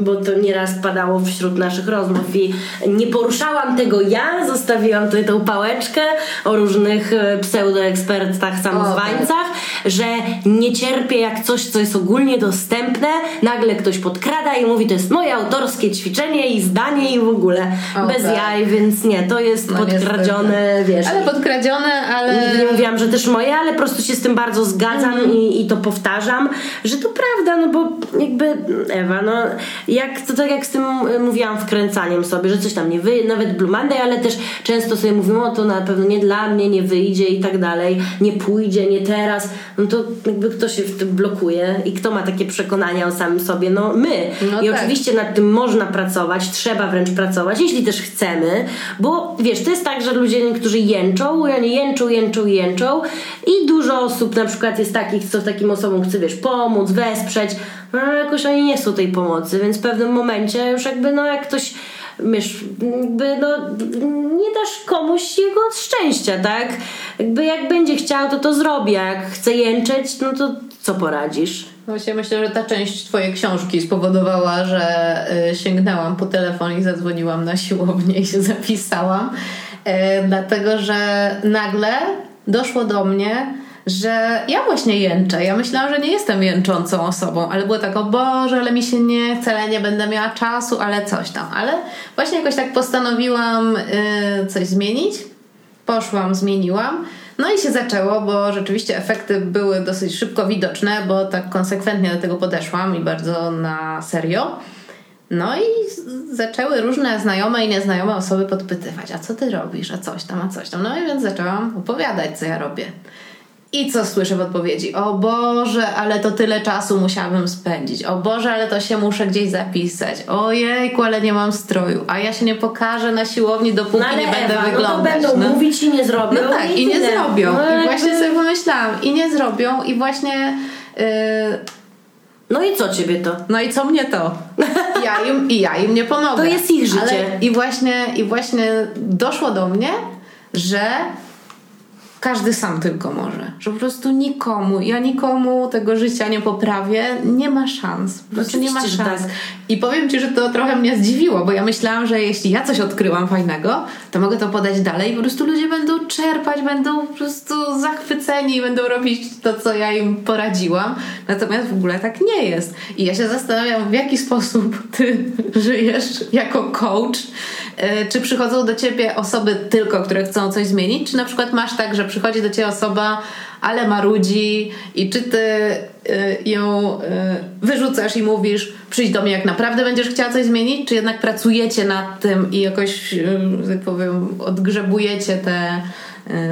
bo to nieraz padało wśród naszych rozmów i nie poruszałam tego ja, zostawiłam tutaj tą pałeczkę o różnych e, pseudoekspertach samozwańcach. Że nie cierpię jak coś, co jest ogólnie dostępne, nagle ktoś podkrada i mówi, to jest moje autorskie ćwiczenie i zdanie i w ogóle O, bez tak. jaj, więc nie, to jest No podkradzione, wiesz. Ale podkradzione, ale... Nie mówiłam, że też moje, ale po prostu się z tym bardzo zgadzam Mhm. i, i to powtarzam, że to prawda, no bo jakby Ewa, no jak, to tak jak z tym y, mówiłam wkręcaniem sobie, że coś tam nie wyjdzie, nawet Blue Monday, ale też często sobie mówimy, o to na pewno nie dla mnie, nie wyjdzie i tak dalej, nie pójdzie, nie teraz, no to jakby kto się w tym blokuje i kto ma takie przekonania o samym sobie, no my. No I tak. oczywiście nad tym można pracować, trzeba wręcz pracować, jeśli też chcemy, bo wiesz, to jest tak, że ludzie niektórzy jęczą, i oni jęczą, jęczą, jęczą i dużo osób na przykład jest takich, co takim osobom chce, wiesz, pomóc, wesprzeć, no ale jakoś oni nie chcą tej pomocy, więc w pewnym momencie już jakby, no jak ktoś wiesz, jakby no nie dasz komuś jego szczęścia, tak? Jakby jak będzie chciał, to to zrobi, jak chce jęczeć, no to co poradzisz? Właśnie myślę, że ta część twojej książki spowodowała, że y, sięgnęłam po telefon i zadzwoniłam na siłownię i się zapisałam. Y, dlatego, że nagle doszło do mnie, że ja właśnie jęczę. Ja myślałam, że nie jestem jęczącą osobą, ale było tak, o Boże, ale mi się nie chce, ale nie będę miała czasu, ale coś tam. Ale właśnie jakoś tak postanowiłam y, coś zmienić. Poszłam, zmieniłam. No i się zaczęło, bo rzeczywiście efekty były dosyć szybko widoczne, bo tak konsekwentnie do tego podeszłam i bardzo na serio. No i zaczęły różne znajome i nieznajome osoby podpytywać, a co ty robisz, a coś tam, a coś tam. No i więc zaczęłam opowiadać, co ja robię. I co słyszę w odpowiedzi? O Boże, ale to tyle czasu musiałabym spędzić. O Boże, ale to się muszę gdzieś zapisać. Ojejku, ale nie mam stroju. A ja się nie pokażę na siłowni, dopóki No nie będę Ewa, wyglądać. No to będą no. mówić i nie zrobią. No tak, i nie tyle. zrobią. No, I jakby- właśnie sobie pomyślałam, i nie zrobią, i właśnie. Yy, No i co ciebie to? no i co mnie to? Ja im, I ja im nie pomogę. To jest ich życie. Ale I właśnie, I właśnie doszło do mnie, że każdy sam tylko może. Że po prostu nikomu, ja nikomu tego życia nie poprawię, nie ma szans. Po prostu nie ma Oczywiście, szans. tak. I powiem Ci, że to trochę mnie zdziwiło, bo ja myślałam, że jeśli ja coś odkryłam fajnego, to mogę to podać dalej i po prostu ludzie będą czerpać, będą po prostu zachwyceni i będą robić to, co ja im poradziłam. Natomiast w ogóle tak nie jest. I ja się zastanawiam, w jaki sposób Ty żyjesz jako coach. E, Czy przychodzą do Ciebie osoby tylko, które chcą coś zmienić? Czy na przykład masz tak, że przychodzi do Ciebie osoba, ale marudzi i czy Ty y, ją y, wyrzucasz i mówisz przyjdź do mnie jak naprawdę będziesz chciała coś zmienić, czy jednak pracujecie nad tym i jakoś, y, że tak powiem, odgrzebujecie te,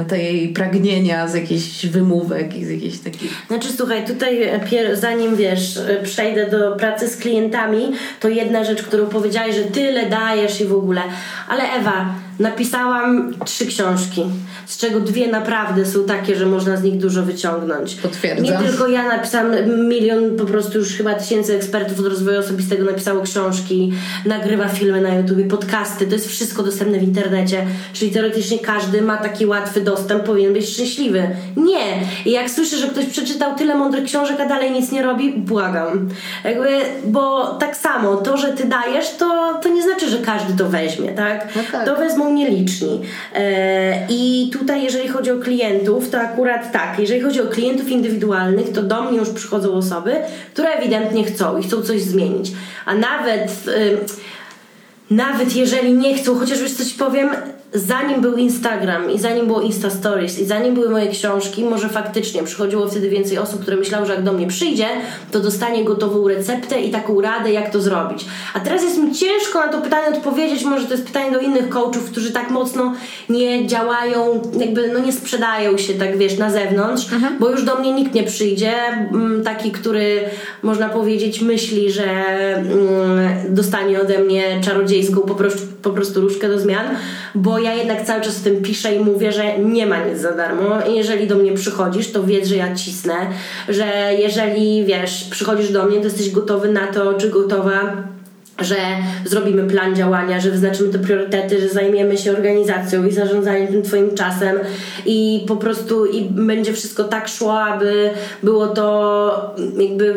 y, te jej pragnienia z jakichś wymówek i z jakichś takich... Znaczy słuchaj, tutaj e, zanim wiesz, e, przejdę do pracy z klientami, to jedna rzecz, którą powiedziałaś, że tyle dajesz i w ogóle. Ale Ewa, napisałam trzy książki, z czego dwie naprawdę są takie, że można z nich dużo wyciągnąć. Potwierdzam. Nie tylko ja napisałam, milion po prostu już chyba tysięcy ekspertów od rozwoju osobistego napisało książki, nagrywa filmy na YouTube, podcasty, to jest wszystko dostępne w internecie, czyli teoretycznie każdy ma taki łatwy dostęp, powinien być szczęśliwy. Nie! I jak słyszę, że ktoś przeczytał tyle mądrych książek, a dalej nic nie robi, błagam. Jakby, bo tak samo, to, że ty dajesz, to, to nie znaczy, że każdy to weźmie, tak? No tak. To wezmą nieliczni. E, I tutaj, jeżeli chodzi o klientów, to akurat tak, jeżeli chodzi o klientów indywidualnych, to do mnie już przychodzą osoby, które ewidentnie chcą i chcą coś zmienić. A nawet. nawet jeżeli nie chcą, chociaż wiesz co ci powiem, zanim był Instagram i zanim było Insta Stories i zanim były moje książki, może faktycznie przychodziło wtedy więcej osób, które myślały, że jak do mnie przyjdzie, to dostanie gotową receptę i taką radę, jak to zrobić. A teraz jest mi ciężko na to pytanie odpowiedzieć, może to jest pytanie do innych coachów, którzy tak mocno nie działają, jakby no nie sprzedają się tak wiesz na zewnątrz, bo już do mnie nikt nie przyjdzie, mm, taki, który można powiedzieć myśli, że mm, dostanie ode mnie czarodziejską po prostu, po prostu różkę do zmian, bo ja jednak cały czas o tym piszę i mówię, że nie ma nic za darmo. I jeżeli do mnie przychodzisz, to wiedz, że ja cisnę, że jeżeli wiesz, przychodzisz do mnie, to jesteś gotowy na to, czy gotowa że zrobimy plan działania, że wyznaczymy te priorytety, że zajmiemy się organizacją i zarządzaniem tym Twoim czasem. I po prostu i będzie wszystko tak szło, aby było to jakby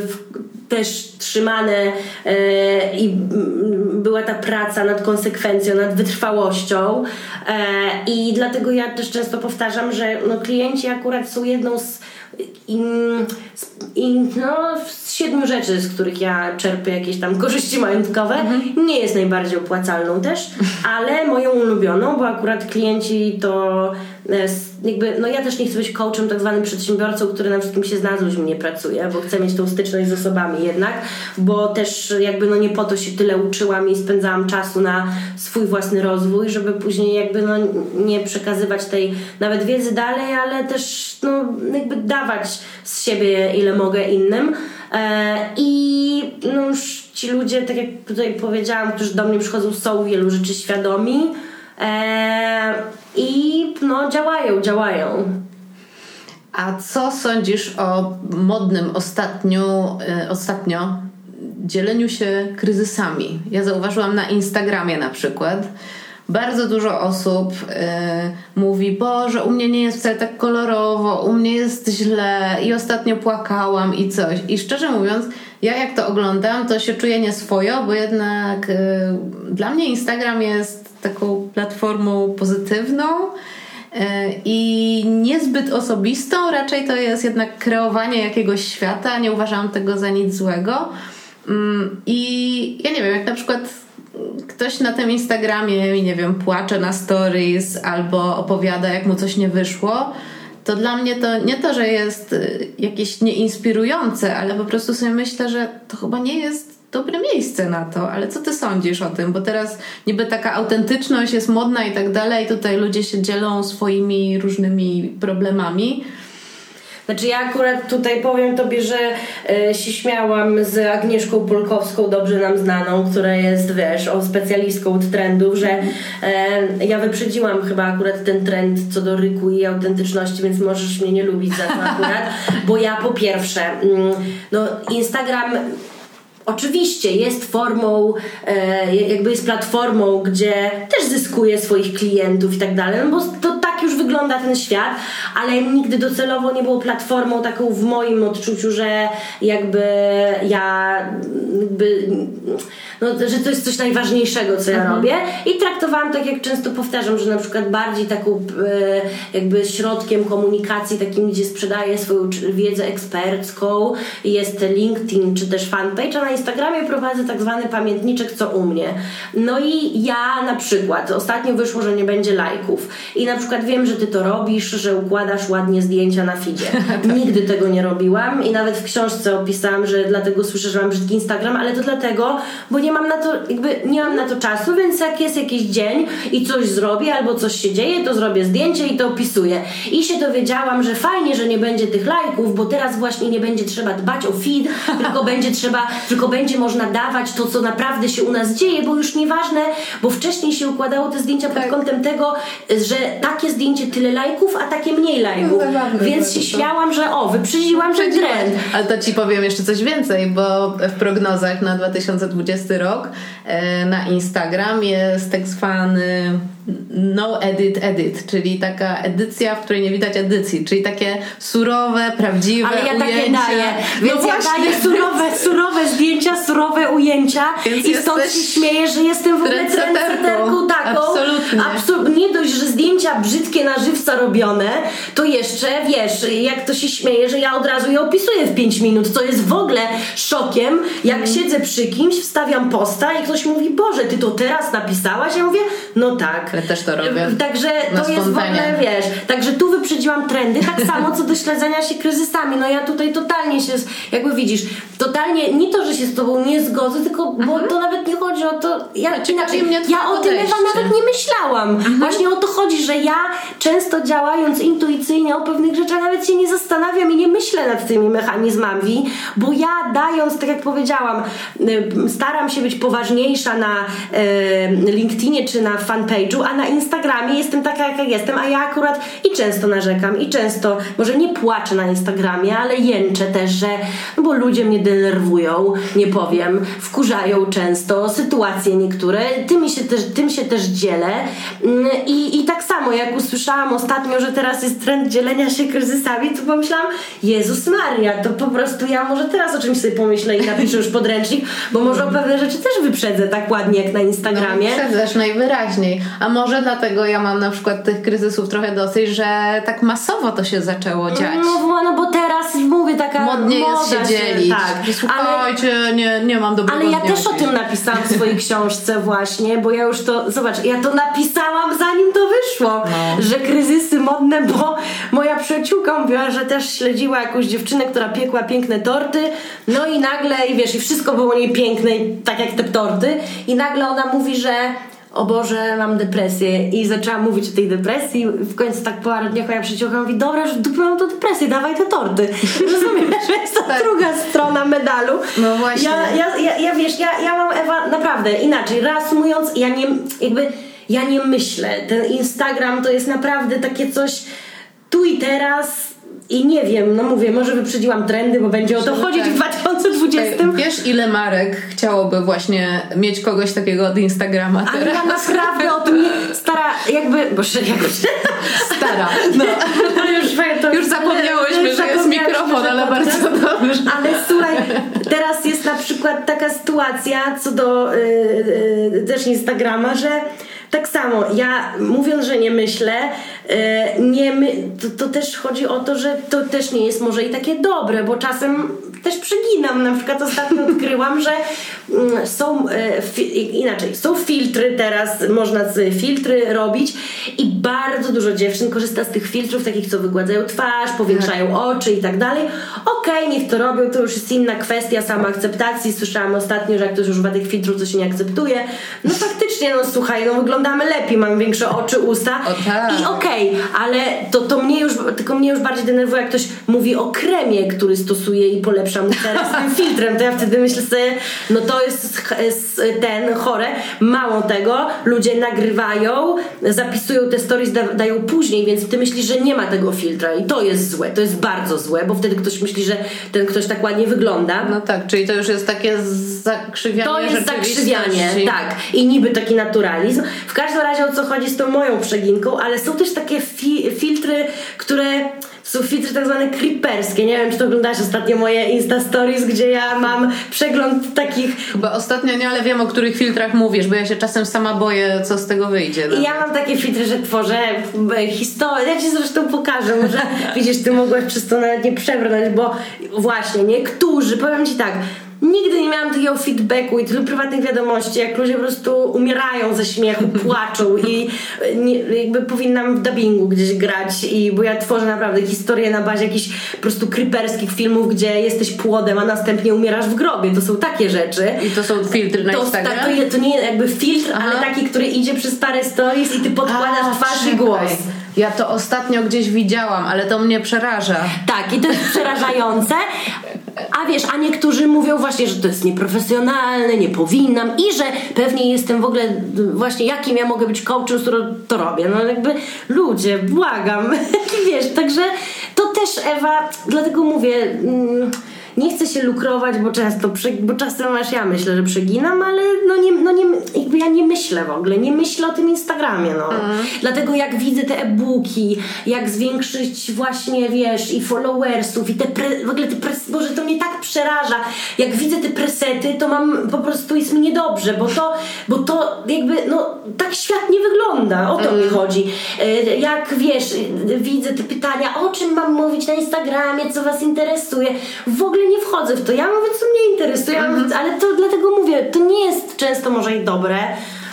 też trzymane e, i była ta praca nad konsekwencją, nad wytrwałością. E, i dlatego ja też często powtarzam, że no, klienci akurat są jedną z i, i no, z siedmiu rzeczy, z których ja czerpię jakieś tam korzyści majątkowe, mhm. nie jest najbardziej opłacalną też, ale moją ulubioną, bo akurat klienci to e, jakby, no ja też nie chcę być coachem, tak zwanym przedsiębiorcą, który na wszystkim się zna z ludźmi nie pracuje, bo chcę mieć tą styczność z osobami jednak, bo też jakby no nie po to się tyle uczyłam i spędzałam czasu na swój własny rozwój, żeby później jakby no nie przekazywać tej nawet wiedzy dalej, ale też no jakby dawać z siebie ile mogę innym. E, I no już ci ludzie, tak jak tutaj powiedziałam, którzy do mnie przychodzą, są wielu rzeczy świadomi e, i no działają, działają. A co sądzisz o modnym ostatnio, e, ostatnio dzieleniu się kryzysami? Ja zauważyłam na Instagramie na przykład, bardzo dużo osób y, mówi, Boże, u mnie nie jest wcale tak kolorowo, u mnie jest źle i ostatnio płakałam i coś. I szczerze mówiąc, ja jak to oglądam, to się czuję nieswojo, bo jednak y, dla mnie Instagram jest taką platformą pozytywną y, i niezbyt osobistą, raczej to jest jednak kreowanie jakiegoś świata, nie uważam tego za nic złego. Mm, I ja nie wiem, jak na przykład ktoś na tym Instagramie, nie wiem, płacze na stories albo opowiada, jak mu coś nie wyszło, to dla mnie to nie to, że jest y, jakieś nieinspirujące, ale po prostu sobie myślę, że to chyba nie jest dobre miejsce na to, ale co ty sądzisz o tym? Bo teraz niby taka autentyczność jest modna i tak dalej, tutaj ludzie się dzielą swoimi różnymi problemami, znaczy ja akurat tutaj powiem Tobie, że e, się śmiałam z Agnieszką Polkowską, dobrze nam znaną, która jest, wiesz, o specjalistką od trendów, że e, ja wyprzedziłam chyba akurat ten trend co do ryku i autentyczności, więc możesz mnie nie lubić za to akurat, bo ja po pierwsze, mm, no Instagram Oczywiście jest formą, e, jakby jest platformą, gdzie też zyskuje swoich klientów i tak dalej, no bo to już wygląda ten świat, ale nigdy docelowo nie było platformą taką w moim odczuciu, że jakby ja jakby, no, że to jest coś najważniejszego, co ja mhm. robię i traktowałam tak, jak często powtarzam, że na przykład bardziej taką e, jakby środkiem komunikacji, takim, gdzie sprzedaję swoją wiedzę ekspercką jest LinkedIn czy też fanpage, a na Instagramie prowadzę tak zwany pamiętniczek, co u mnie. No i ja na przykład, ostatnio wyszło, że nie będzie lajków i na przykład wiem, że ty to robisz, że układasz ładnie zdjęcia na feedzie. Tak. Nigdy tego nie robiłam i nawet w książce opisałam, że dlatego słyszę, że mam brzydki Instagram, ale to dlatego, bo nie mam na to, jakby nie mam na to czasu, więc jak jest jakiś dzień i coś zrobię albo coś się dzieje, to zrobię zdjęcie i to opisuję. I się dowiedziałam, że fajnie, że nie będzie tych lajków, bo teraz właśnie nie będzie trzeba dbać o feed, tylko będzie trzeba, tylko będzie można dawać to, co naprawdę się u nas dzieje, bo już nieważne, bo wcześniej się układało te zdjęcia pod tak. kątem tego, że takie zdjęcie tyle lajków, a takie mniej lajków. No, Więc się śmiałam, że o, wyprzedziłam, że trend. Ale to ci powiem jeszcze coś więcej, bo w prognozach na 2020 rok e, na Instagram jest tak zwany no edit edit, czyli taka edycja, w której nie widać edycji, czyli takie surowe, prawdziwe Ale ja ujęcia. takie daję, no więc no ja daję surowe, surowe zdjęcia, surowe ujęcia więc i stąd się śmieję, że jestem w ogóle trendsetterką taką. Absolutnie. Absol- nie dość, że zdjęcia brzydkie na żywca robione, to jeszcze, wiesz, jak to się śmieje, że ja od razu je opisuję w 5 minut, co jest w ogóle szokiem, jak mm. siedzę przy kimś, wstawiam posta i ktoś mówi, Boże, ty to teraz napisałaś? Ja mówię, no tak. Ja też to robię. Także to jest w ogóle, wiesz, także tu wyprzedziłam trendy, tak samo co do śledzenia się kryzysami. No ja tutaj totalnie się, jakby widzisz, totalnie, nie to, że się z tobą nie zgodzę, tylko, bo mhm. to nie chodzi o to, ja, znaczy, inaczej, ja o tym chyba nawet nie myślałam. Mhm. Właśnie o to chodzi, że ja często działając intuicyjnie o pewnych rzeczach nawet się nie zastanawiam i nie myślę nad tymi mechanizmami, bo ja dając, tak jak powiedziałam, staram się być poważniejsza na LinkedInie czy na fanpage'u, a na Instagramie jestem taka, jaka jestem, a ja akurat i często narzekam, i często, może nie płaczę na Instagramie, ale jęczę też, że, no bo ludzie mnie denerwują, nie powiem, wkurzają często, sytuacje niektóre, tym się też, tym się też dzielę mm, i, i tak samo, jak usłyszałam ostatnio, że teraz jest trend dzielenia się kryzysami, to pomyślałam, Jezus Maria, to po prostu ja może teraz o czymś sobie pomyślę i napiszę już podręcznik, bo może o pewne rzeczy też wyprzedzę tak ładnie jak na Instagramie. No, wyprzedzasz najwyraźniej. A może dlatego ja mam na przykład tych kryzysów trochę dosyć, że tak masowo to się zaczęło dziać. No, no bo teraz mówię taka Modnie jest się dzielić. tak. I Słuchajcie, ale, nie, nie mam dobrego Ale ja dnia też o tym napisałam w swojej książce właśnie, bo ja już to, zobacz, ja to napisałam zanim to wyszło, no. że kryzysy modne, bo moja przyjaciółka mówiła, że też śledziła jakąś dziewczynę, która piekła piękne torty, no i nagle, i wiesz, i wszystko było niej piękne, tak jak te torty, i nagle ona mówi, że o Boże, mam depresję i zaczęłam mówić o tej depresji w końcu tak po paru dniach moja przyjaciółka mówi, dobra, że dupę mam tą depresję, dawaj te torty. Rozumiesz, że jest to tak. druga strona medalu. No właśnie. Ja, ja, ja, ja wiesz, ja, ja mam Ewa naprawdę inaczej, reasumując, ja nie, jakby, ja nie myślę. Ten Instagram to jest naprawdę takie coś tu i teraz i nie wiem, no mówię, może wyprzedziłam trendy, bo będzie o to chodzić w 2020. Wiesz, ile marek chciałoby właśnie mieć kogoś takiego od Instagrama teraz? Ale ja naprawdę o tym nie, stara, jakby, bo jakby stara, no. już, to, już zapomniałyśmy, że jest mikrofon, ale bardzo dobrze. Ale słuchaj, teraz jest na przykład taka sytuacja co do yy, yy, też Instagrama, że tak samo, ja mówiąc, że nie myślę, e, nie my, to, to, też chodzi o to, że to też nie jest może i takie dobre, bo czasem też przeginam. Na przykład ostatnio odkryłam, że mm, są e, inaczej, są filtry teraz, można filtry robić i bardzo dużo dziewczyn korzysta z tych filtrów, takich co wygładzają twarz, powiększają tak. oczy i tak dalej. Okej, okay, niech to robią, to już jest inna kwestia samoakceptacji. Słyszałam ostatnio, że jak ktoś używa tych filtrów, to się nie akceptuje. No faktycznie, no słuchaj, no wyglądamy lepiej, mamy większe oczy, usta tak. i okej, okay, ale to, to mnie już, tylko mnie już bardziej denerwuje, jak ktoś mówi o kremie, który stosuje i polepsza mu teraz tym filtrem, to ja wtedy myślę sobie, no to jest ten chore. Mało tego, ludzie nagrywają, zapisują te stories, da, dają później, więc ty myślisz, że nie ma tego filtra i to jest złe, to jest bardzo złe, bo wtedy ktoś myśli, że ten ktoś tak ładnie wygląda. No tak, czyli to już jest takie zakrzywianie To jest zakrzywianie, tak. I niby taki naturalizm. W każdym razie o co chodzi z tą moją przeginką, ale są też takie fi filtry, które są filtry tak zwane creeperskie. Nie wiem, czy to oglądasz ostatnio moje Insta Stories, gdzie ja mam przegląd takich... Chyba ostatnio nie, ale wiem o których filtrach mówisz, bo ja się czasem sama boję, co z tego wyjdzie. I ja mam takie filtry, że tworzę e, historię. Ja ci zresztą pokażę, może widzisz, ty mogłaś przez to nawet nie przebrnąć, bo właśnie niektórzy, powiem ci tak, Nigdy nie miałam takiego feedbacku i tylu prywatnych wiadomości, jak ludzie po prostu umierają ze śmiechu, płaczą i nie, jakby powinnam w dubbingu gdzieś grać i bo ja tworzę naprawdę historię na bazie jakichś po prostu kryperskich filmów, gdzie jesteś płodem, a następnie umierasz w grobie. To są takie rzeczy. I to są filtry na to, Instagram? Tak, to, to nie jakby filtr, Aha. ale taki, który idzie przez parę stories i ty podkładasz a, twarz czekaj. i głos. Ja to ostatnio gdzieś widziałam, ale to mnie przeraża. Tak, i to jest przerażające. A wiesz, a niektórzy mówią właśnie, że to jest nieprofesjonalne, nie powinnam i że pewnie jestem w ogóle właśnie jakim ja mogę być coachem, skoro to robię. No jakby ludzie, błagam. wiesz, także to też Ewa, dlatego mówię... Mm, nie chcę się lukrować, bo często, bo czasem aż ja myślę, że przeginam, ale no nie, no nie, jakby ja nie myślę w ogóle, nie myślę o tym Instagramie, no. Mm. Dlatego jak widzę te e-booki, jak zwiększyć właśnie, wiesz, i followersów i te, pre, w ogóle te pres, Boże, to mnie tak przeraża. Jak widzę te presety, to mam, po prostu jest mi niedobrze, bo to, bo to jakby, no, tak świat nie wygląda, o to mm. mi chodzi. E, jak, wiesz, widzę te pytania, o czym mam mówić na Instagramie, co was interesuje, w ogóle nie wchodzę w to. Ja mówię, co mnie interesuje, mm-hmm. ale to dlatego mówię, to nie jest często może i dobre.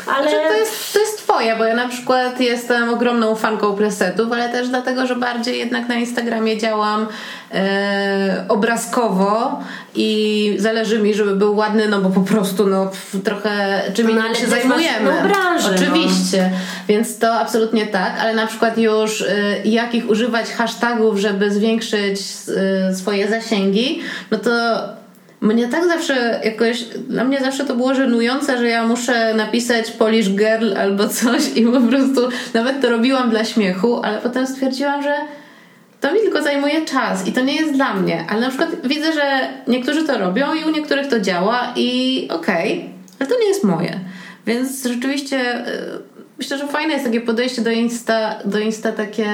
Ale... Znaczy, to, jest, to jest twoje, bo ja na przykład jestem ogromną fanką presetów, ale też dlatego, że bardziej jednak na Instagramie działam e, obrazkowo i zależy mi, żeby był ładny, no bo po prostu no trochę czym innym no, się zajmujemy. Branżę, Oczywiście, no. więc to absolutnie tak, ale na przykład już e, jakich używać hashtagów, żeby zwiększyć e, swoje zasięgi, no to mnie tak zawsze jakoś, dla mnie zawsze to było żenujące, że ja muszę napisać Polish Girl albo coś i po prostu nawet to robiłam dla śmiechu, ale potem stwierdziłam, że to mi tylko zajmuje czas i to nie jest dla mnie. Ale na przykład widzę, że niektórzy to robią i u niektórych to działa i okej, okay, ale to nie jest moje. Więc rzeczywiście myślę, że fajne jest takie podejście do Insta, do Insta takie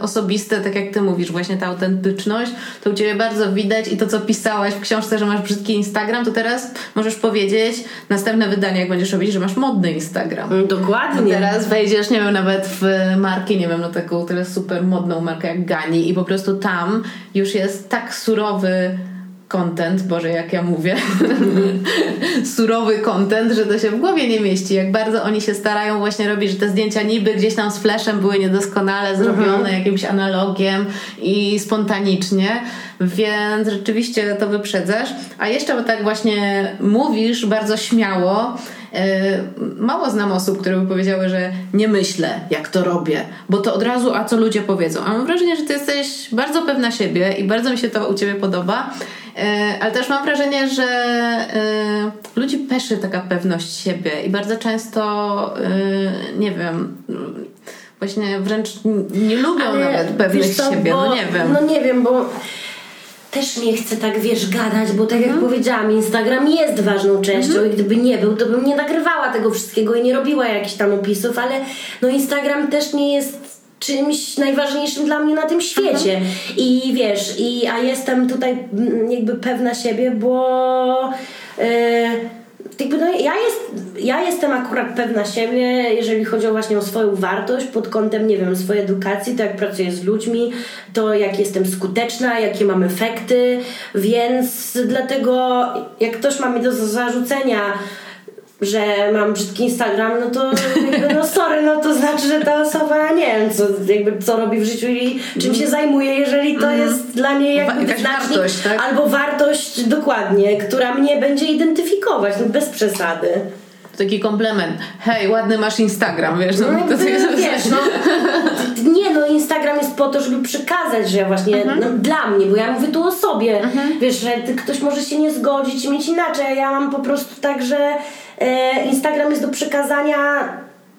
osobiste, tak jak ty mówisz, właśnie ta autentyczność. To u ciebie bardzo widać i to, co pisałaś w książce, że masz brzydki Instagram, to teraz możesz powiedzieć następne wydanie, jak będziesz robić, że masz modny Instagram. Mm, Dokładnie. Teraz wejdziesz, nie wiem, nawet w marki, nie wiem, no taką teraz super modną markę jak Gani i po prostu tam już jest tak surowy content, Boże, jak ja mówię, surowy content, że to się w głowie nie mieści. Jak bardzo oni się starają właśnie robić, że te zdjęcia niby gdzieś tam z flashem były niedoskonale zrobione, mhm. jakimś analogiem i spontanicznie, więc rzeczywiście to wyprzedzasz. A jeszcze tak właśnie mówisz bardzo śmiało, Mało znam osób, które by powiedziały, że nie myślę, jak to robię, bo to od razu, a co ludzie powiedzą. A mam wrażenie, że ty jesteś bardzo pewna siebie i bardzo mi się to u ciebie podoba. E, ale też mam wrażenie, że e, ludzi peszy taka pewność siebie i bardzo często, e, nie wiem, właśnie wręcz nie lubią Ale nawet pewność siebie, bo, no nie wiem. No nie wiem, bo też nie chcę tak, wiesz, gadać, bo tak jak mhm. powiedziałam, Instagram jest ważną częścią mhm. i gdyby nie był, to bym nie nagrywała tego wszystkiego i nie robiła jakichś tam opisów, ale no Instagram też nie jest czymś najważniejszym dla mnie na tym świecie. Mhm. I wiesz, i, a jestem tutaj jakby pewna siebie, bo yy, jakby no, ja, jest, ja jestem akurat pewna siebie, jeżeli chodzi o właśnie o swoją wartość pod kątem, nie wiem, swojej edukacji, to jak pracuję z ludźmi, to jak jestem skuteczna, jakie mam efekty, więc dlatego jak ktoś ma mi do zarzucenia że mam brzydki Instagram, no to jakby, no sorry, no to znaczy, że ta osoba nie wiem, co, jakby, co robi w życiu i czym się zajmuje, jeżeli to mm. jest dla niej jakby Jakaś wartość, tak? albo wartość dokładnie, która mnie będzie identyfikować, no bez przesady. Taki komplement. Hej, ładny masz Instagram, wiesz? No, no, to jest, wiesz, no, nie, no Instagram jest po to, żeby przekazać, że właśnie mhm. no, dla mnie, bo ja mówię tu o sobie. Mhm. Wiesz, że ktoś może się nie zgodzić i mieć inaczej, a ja mam po prostu tak, że Instagram jest do przekazania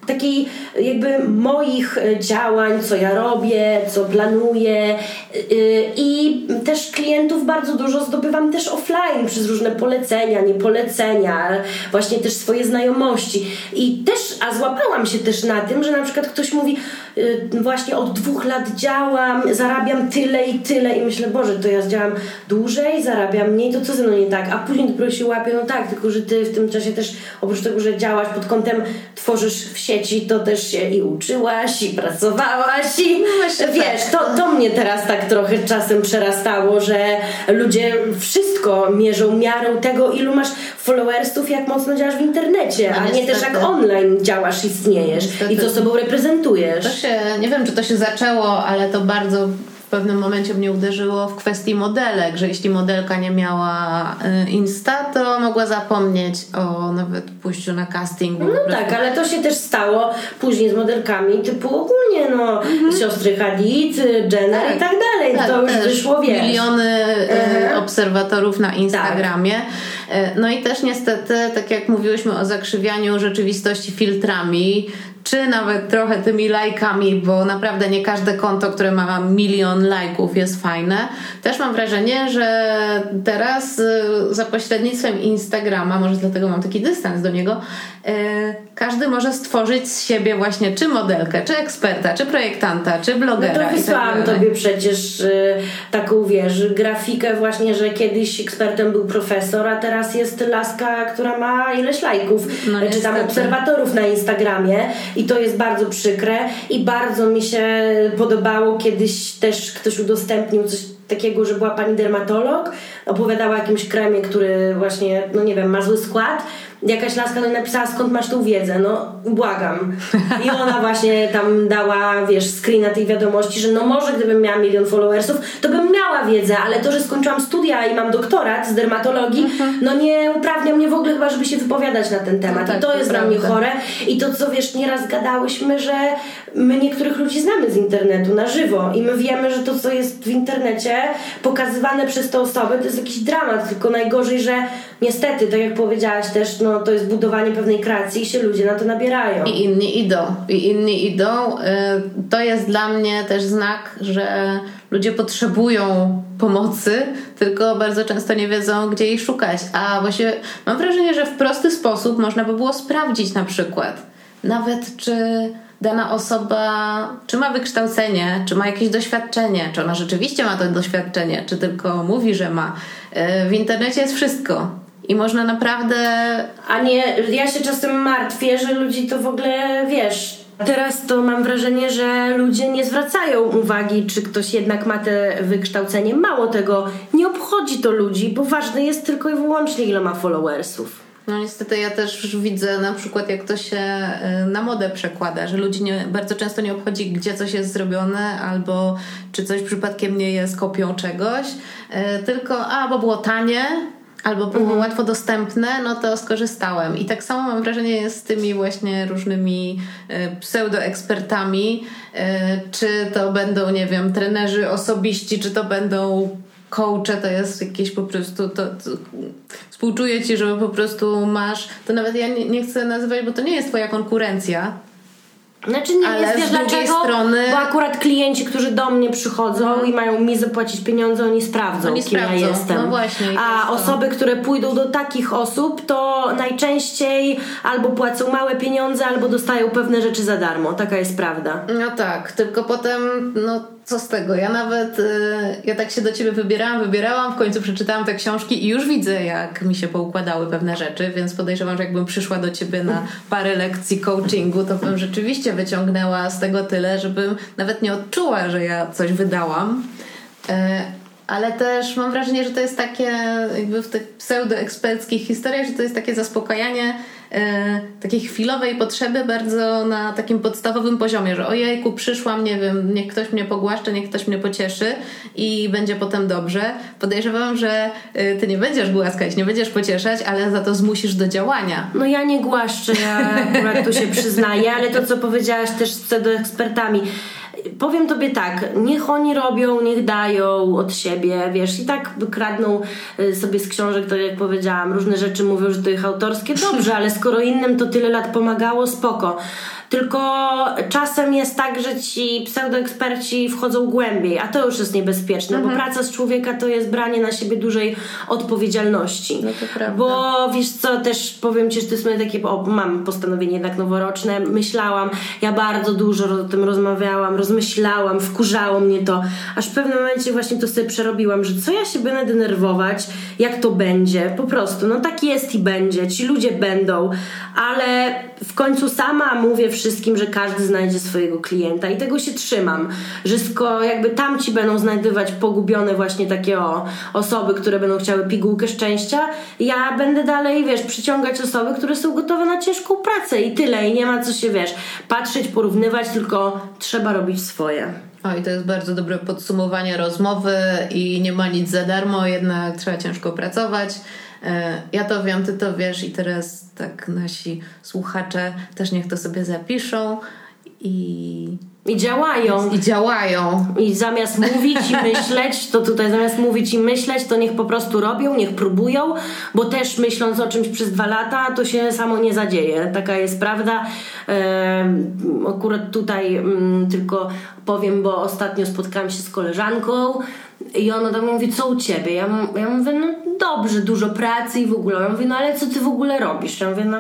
takiej jakby moich e, działań, co ja robię, co planuję. E, i też klientów bardzo dużo zdobywam też offline przez różne polecenia, niepolecenia, właśnie też swoje znajomości. I też, a złapałam się też na tym, że na przykład ktoś mówi właśnie od dwóch lat działam, zarabiam tyle i tyle i myślę, Boże, to ja działam dłużej, zarabiam mniej, to co ze mną nie tak, a później dopiero się łapię, no tak, tylko że ty w tym czasie też oprócz tego, że działasz pod kątem, tworzysz w sieci, to też się i uczyłaś, i pracowałaś, i no wiesz, to, to mnie teraz tak trochę czasem przerastało, że ludzie wszystko mierzą miarą tego, ilu masz followersów, jak mocno działasz w internecie, no, a nie też jak online działasz, istniejesz niestety. i co sobą reprezentujesz. Się, nie wiem, czy to się zaczęło, ale to bardzo w pewnym momencie mnie uderzyło w kwestii modelek, że jeśli modelka nie miała y, Insta, to mogła zapomnieć o nawet pójściu na casting. No tak, ale to się też stało później z modelkami typu ogólnie, no mhm. siostry Hadid, Jenner tak, i tak dalej. Tak, to już wyszło, wiesz. Miliony y, obserwatorów na Instagramie. Tak. Y, no i też niestety, tak jak mówiłyśmy o zakrzywianiu rzeczywistości filtrami, czy nawet trochę tymi lajkami, bo naprawdę nie każde konto, które ma milion lajków jest fajne. Też mam wrażenie, że teraz y, za pośrednictwem Instagrama, może dlatego mam taki dystans do niego, każdy może stworzyć z siebie właśnie czy modelkę, czy eksperta, czy projektanta, czy blogera. No to tak wysłałam tak tobie przecież y, taką, wiesz, grafikę właśnie, że kiedyś ekspertem był profesor, a teraz jest laska, która ma ileś lajków, no, czy tam obserwatorów na Instagramie i to jest bardzo przykre i bardzo mi się podobało kiedyś też ktoś udostępnił coś takiego, że była pani dermatolog, opowiadała o jakimś kremie, który właśnie, no nie wiem, ma zły skład jakaś laska do napisała, skąd masz tą wiedzę, no błagam. I ona właśnie tam dała, wiesz, screena tej wiadomości, że no może gdybym miała milion followersów, to bym miała wiedzę, ale to, że skończyłam studia i mam doktorat z dermatologii, mhm. no nie uprawnia mnie w ogóle chyba, żeby się wypowiadać na ten temat. No tak, I to, to jest dla mnie chore. I to, co wiesz, nieraz gadałyśmy, że my niektórych ludzi znamy z internetu na żywo i my wiemy, że to, co jest w internecie pokazywane przez te osoby, to jest jakiś dramat, tylko najgorzej, że niestety, tak jak powiedziałaś też, no to jest budowanie pewnej kreacji i się ludzie na to nabierają. I inni idą, i inni idą. Y, to jest dla mnie też znak, że ludzie potrzebują pomocy, tylko bardzo często nie wiedzą, gdzie jej szukać. A właśnie mam wrażenie, że w prosty sposób można by było sprawdzić na przykład, nawet czy dana osoba, czy ma wykształcenie, czy ma jakieś doświadczenie, czy ona rzeczywiście ma to doświadczenie, czy tylko mówi, że ma. E, w internecie jest wszystko. I można naprawdę. A nie, ja się czasem martwię, że ludzi to w ogóle wiesz. Teraz to mam wrażenie, że ludzie nie zwracają uwagi, czy ktoś jednak ma te wykształcenie. Mało tego, nie obchodzi to ludzi, bo ważne jest tylko i wyłącznie, ile ma followersów. No niestety ja też widzę na przykład jak to się y, na modę przekłada, że ludzi nie, bardzo często nie obchodzi gdzie coś jest zrobione albo czy coś przypadkiem nie jest kopią czegoś, y, tylko a, bo było tanie, albo było mhm. łatwo dostępne, no to skorzystałem. I tak samo mam wrażenie jest z tymi właśnie różnymi y, pseudoekspertami, y, czy to będą, nie wiem, trenerzy osobiści, czy to będą coache, to jest jakieś po prostu to, to współczuję ci, że po prostu masz, to nawet ja nie, nie chcę nazywać, bo to nie jest twoja konkurencja, znaczy nie Ale jest, wiesz dlaczego? Strony... Bo akurat klienci, którzy do mnie przychodzą mhm. i mają mi zapłacić pieniądze, oni sprawdzą, oni kim sprawdzą. ja jestem. No właśnie. A osoby, które pójdą do takich osób, to najczęściej albo płacą małe pieniądze, albo dostają pewne rzeczy za darmo. Taka jest prawda. No tak, tylko potem, no co z tego? Ja nawet, y, ja tak się do ciebie wybierałam, wybierałam, w końcu przeczytałam te książki i już widzę, jak mi się poukładały pewne rzeczy, więc podejrzewam, że jakbym przyszła do ciebie na parę lekcji coachingu, to bym rzeczywiście wyciągnęła z tego tyle, żebym nawet nie odczuła, że ja coś wydałam. Y, ale też mam wrażenie, że to jest takie, jakby w tych pseudoeksperckich historiach, że to jest takie zaspokajanie e, takiej chwilowej potrzeby bardzo na takim podstawowym poziomie, że ojejku, przyszłam, nie wiem, niech ktoś mnie pogłaszcze, niech ktoś mnie pocieszy i będzie potem dobrze. Podejrzewam, że e, ty nie będziesz głaskać, nie będziesz pocieszać, ale za to zmusisz do działania. No ja nie głaszczę, ja akurat tu się przyznaję, ale to, co powiedziałaś też z pseudoekspertami, powiem tobie tak, niech oni robią, niech dają od siebie, wiesz, i tak kradną y, sobie z książek, tak jak powiedziałam, różne rzeczy mówią, że to ich autorskie, dobrze, ale skoro innym to tyle lat pomagało, spoko. Tylko czasem jest tak, że ci pseudoeksperci wchodzą głębiej, a to już jest niebezpieczne, mhm. bo praca z człowieka to jest branie na siebie dużej odpowiedzialności. No to prawda. Bo wiesz co, też powiem ci, że to jest moje takie, o, mam postanowienie jednak noworoczne, myślałam, ja bardzo dużo o tym rozmawiałam, rozmyślałam, wkurzało mnie to, aż w pewnym momencie właśnie to sobie przerobiłam, że co ja się będę denerwować, jak to będzie, po prostu, no tak jest i będzie, ci ludzie będą, ale w końcu sama mówię wszystkim, że każdy znajdzie swojego klienta i tego się trzymam, że jakby tam ci będą znajdywać pogubione właśnie takie o, osoby, które będą chciały pigułkę szczęścia, ja będę dalej, wiesz, przyciągać osoby, które są gotowe na ciężką pracę i tyle i nie ma co się, wiesz, patrzeć, porównywać, tylko trzeba robić swoje. O, i to jest bardzo dobre podsumowanie rozmowy i nie ma nic za darmo, jednak trzeba ciężko pracować. E, ja to wiem, ty to wiesz i teraz tak nasi słuchacze też niech to sobie zapiszą i i działają. I działają. I zamiast mówić i myśleć, to tutaj zamiast mówić i myśleć, to niech po prostu robią, niech próbują, bo też myśląc o czymś przez dwa lata, to się samo nie zadzieje. Taka jest prawda. Akurat tutaj mm, tylko powiem, bo ostatnio spotkałam się z koleżanką i ona do mnie mówi, co u ciebie? Ja, ja mówię, no dobrze, dużo pracy i w ogóle. Ja mówię, no ale co ty w ogóle robisz? Ja mówię, no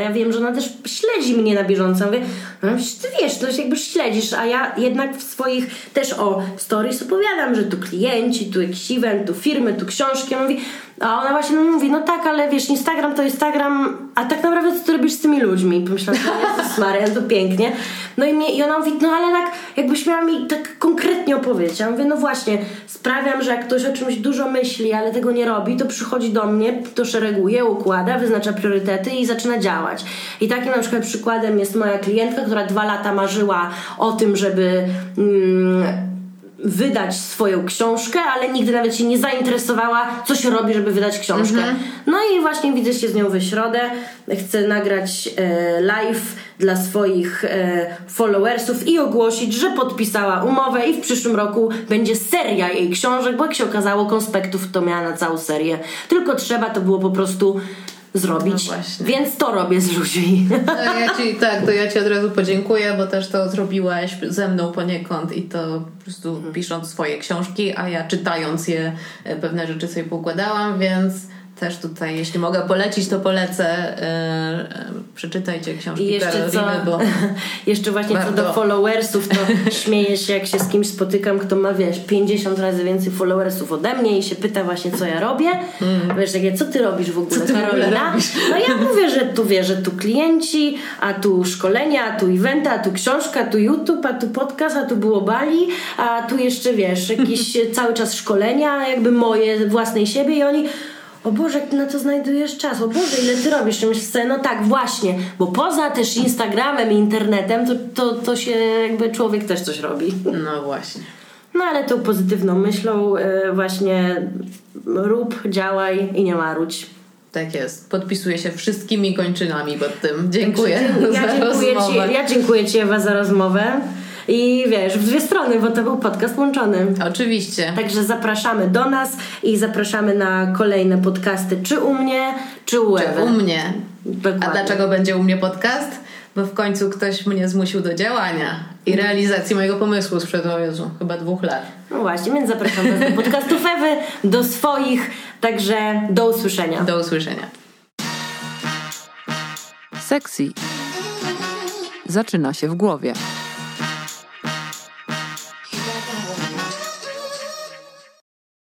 ja wiem, że ona też śledzi mnie na bieżąco. Ja mówię, no ty wiesz, to jakby śledzisz, a ja jednak w swoich też o stories opowiadam, że tu klienci, tu jakiś tu firmy, tu książki. Ja mówię, a ona właśnie mówi, no tak, ale wiesz, Instagram to Instagram, a tak naprawdę co ty robisz z tymi ludźmi? I pomyślałam, Jezus Maria, to pięknie. No i, mnie, i ona mówi, no ale tak, jakbyś miała mi tak konkretnie opowiedzieć. Ja mówię, no właśnie, sprawiam, że jak ktoś o czymś dużo myśli, ale tego nie robi, to przychodzi do mnie, to szereguje, układa, wyznacza priorytety i zaczyna działać. I takim na przykład przykładem jest moja klientka, która dwa lata marzyła o tym, żeby... Mm, wydać swoją książkę, ale nigdy nawet się nie zainteresowała, co się robi, żeby wydać książkę. Mhm. No i właśnie widzę się z nią w środę. Chcę nagrać e, live dla swoich e, followersów i ogłosić, że podpisała umowę i w przyszłym roku będzie seria jej książek, bo jak się okazało, konspektów to miała na całą serię. Tylko trzeba to było po prostu zrobić. No więc to robię z ludźmi. No ja ci, tak, to ja Ci od razu podziękuję, bo też to zrobiłaś ze mną poniekąd i to po prostu mhm. pisząc swoje książki, a ja czytając je e, pewne rzeczy sobie pokładałam, więc też tutaj, jeśli mogę polecić, to polecę. E, e, przeczytajcie książki I jeszcze co, bo jeszcze właśnie bardzo... co do followersów, to śmieję się, jak się z kimś spotykam, kto ma, wiesz, 50 razy więcej followersów ode mnie i się pyta właśnie, co ja robię. Mm. Wiesz, takie, co ty robisz w ogóle, Karolina? No ja mówię, że tu, wiesz, że tu klienci, a tu szkolenia, a tu eventy, a tu książka, a tu YouTube, a tu podcast, a tu było Bali, a tu jeszcze, wiesz, jakieś cały czas szkolenia, jakby moje, własnej siebie i oni o Boże, jak ty na to znajdujesz czas, o Boże, ile ty robisz? I myślę sobie, no tak, właśnie, bo poza też Instagramem i internetem, to, to, to się jakby człowiek też coś robi. No właśnie. No ale tą pozytywną myślą yy, właśnie rób, działaj i nie marudź. Tak jest. Podpisuję się wszystkimi kończynami pod tym. Dziękuję ja za dziękuję rozmowę. Ci, ja dziękuję Ci Ewa za rozmowę. I wiesz, w dwie strony, bo to był podcast łączony. Oczywiście. Także zapraszamy do nas i zapraszamy na kolejne podcasty, czy u mnie, czy u Ewy. Czy u mnie. Dokładnie. A dlaczego będzie u mnie podcast? Bo w końcu ktoś mnie zmusił do działania i realizacji mojego pomysłu sprzed, o Jezu, chyba dwóch lat. No właśnie, więc zapraszam Was do podcastów Ewy, do swoich, także do usłyszenia. Do usłyszenia. Sexy zaczyna się w głowie.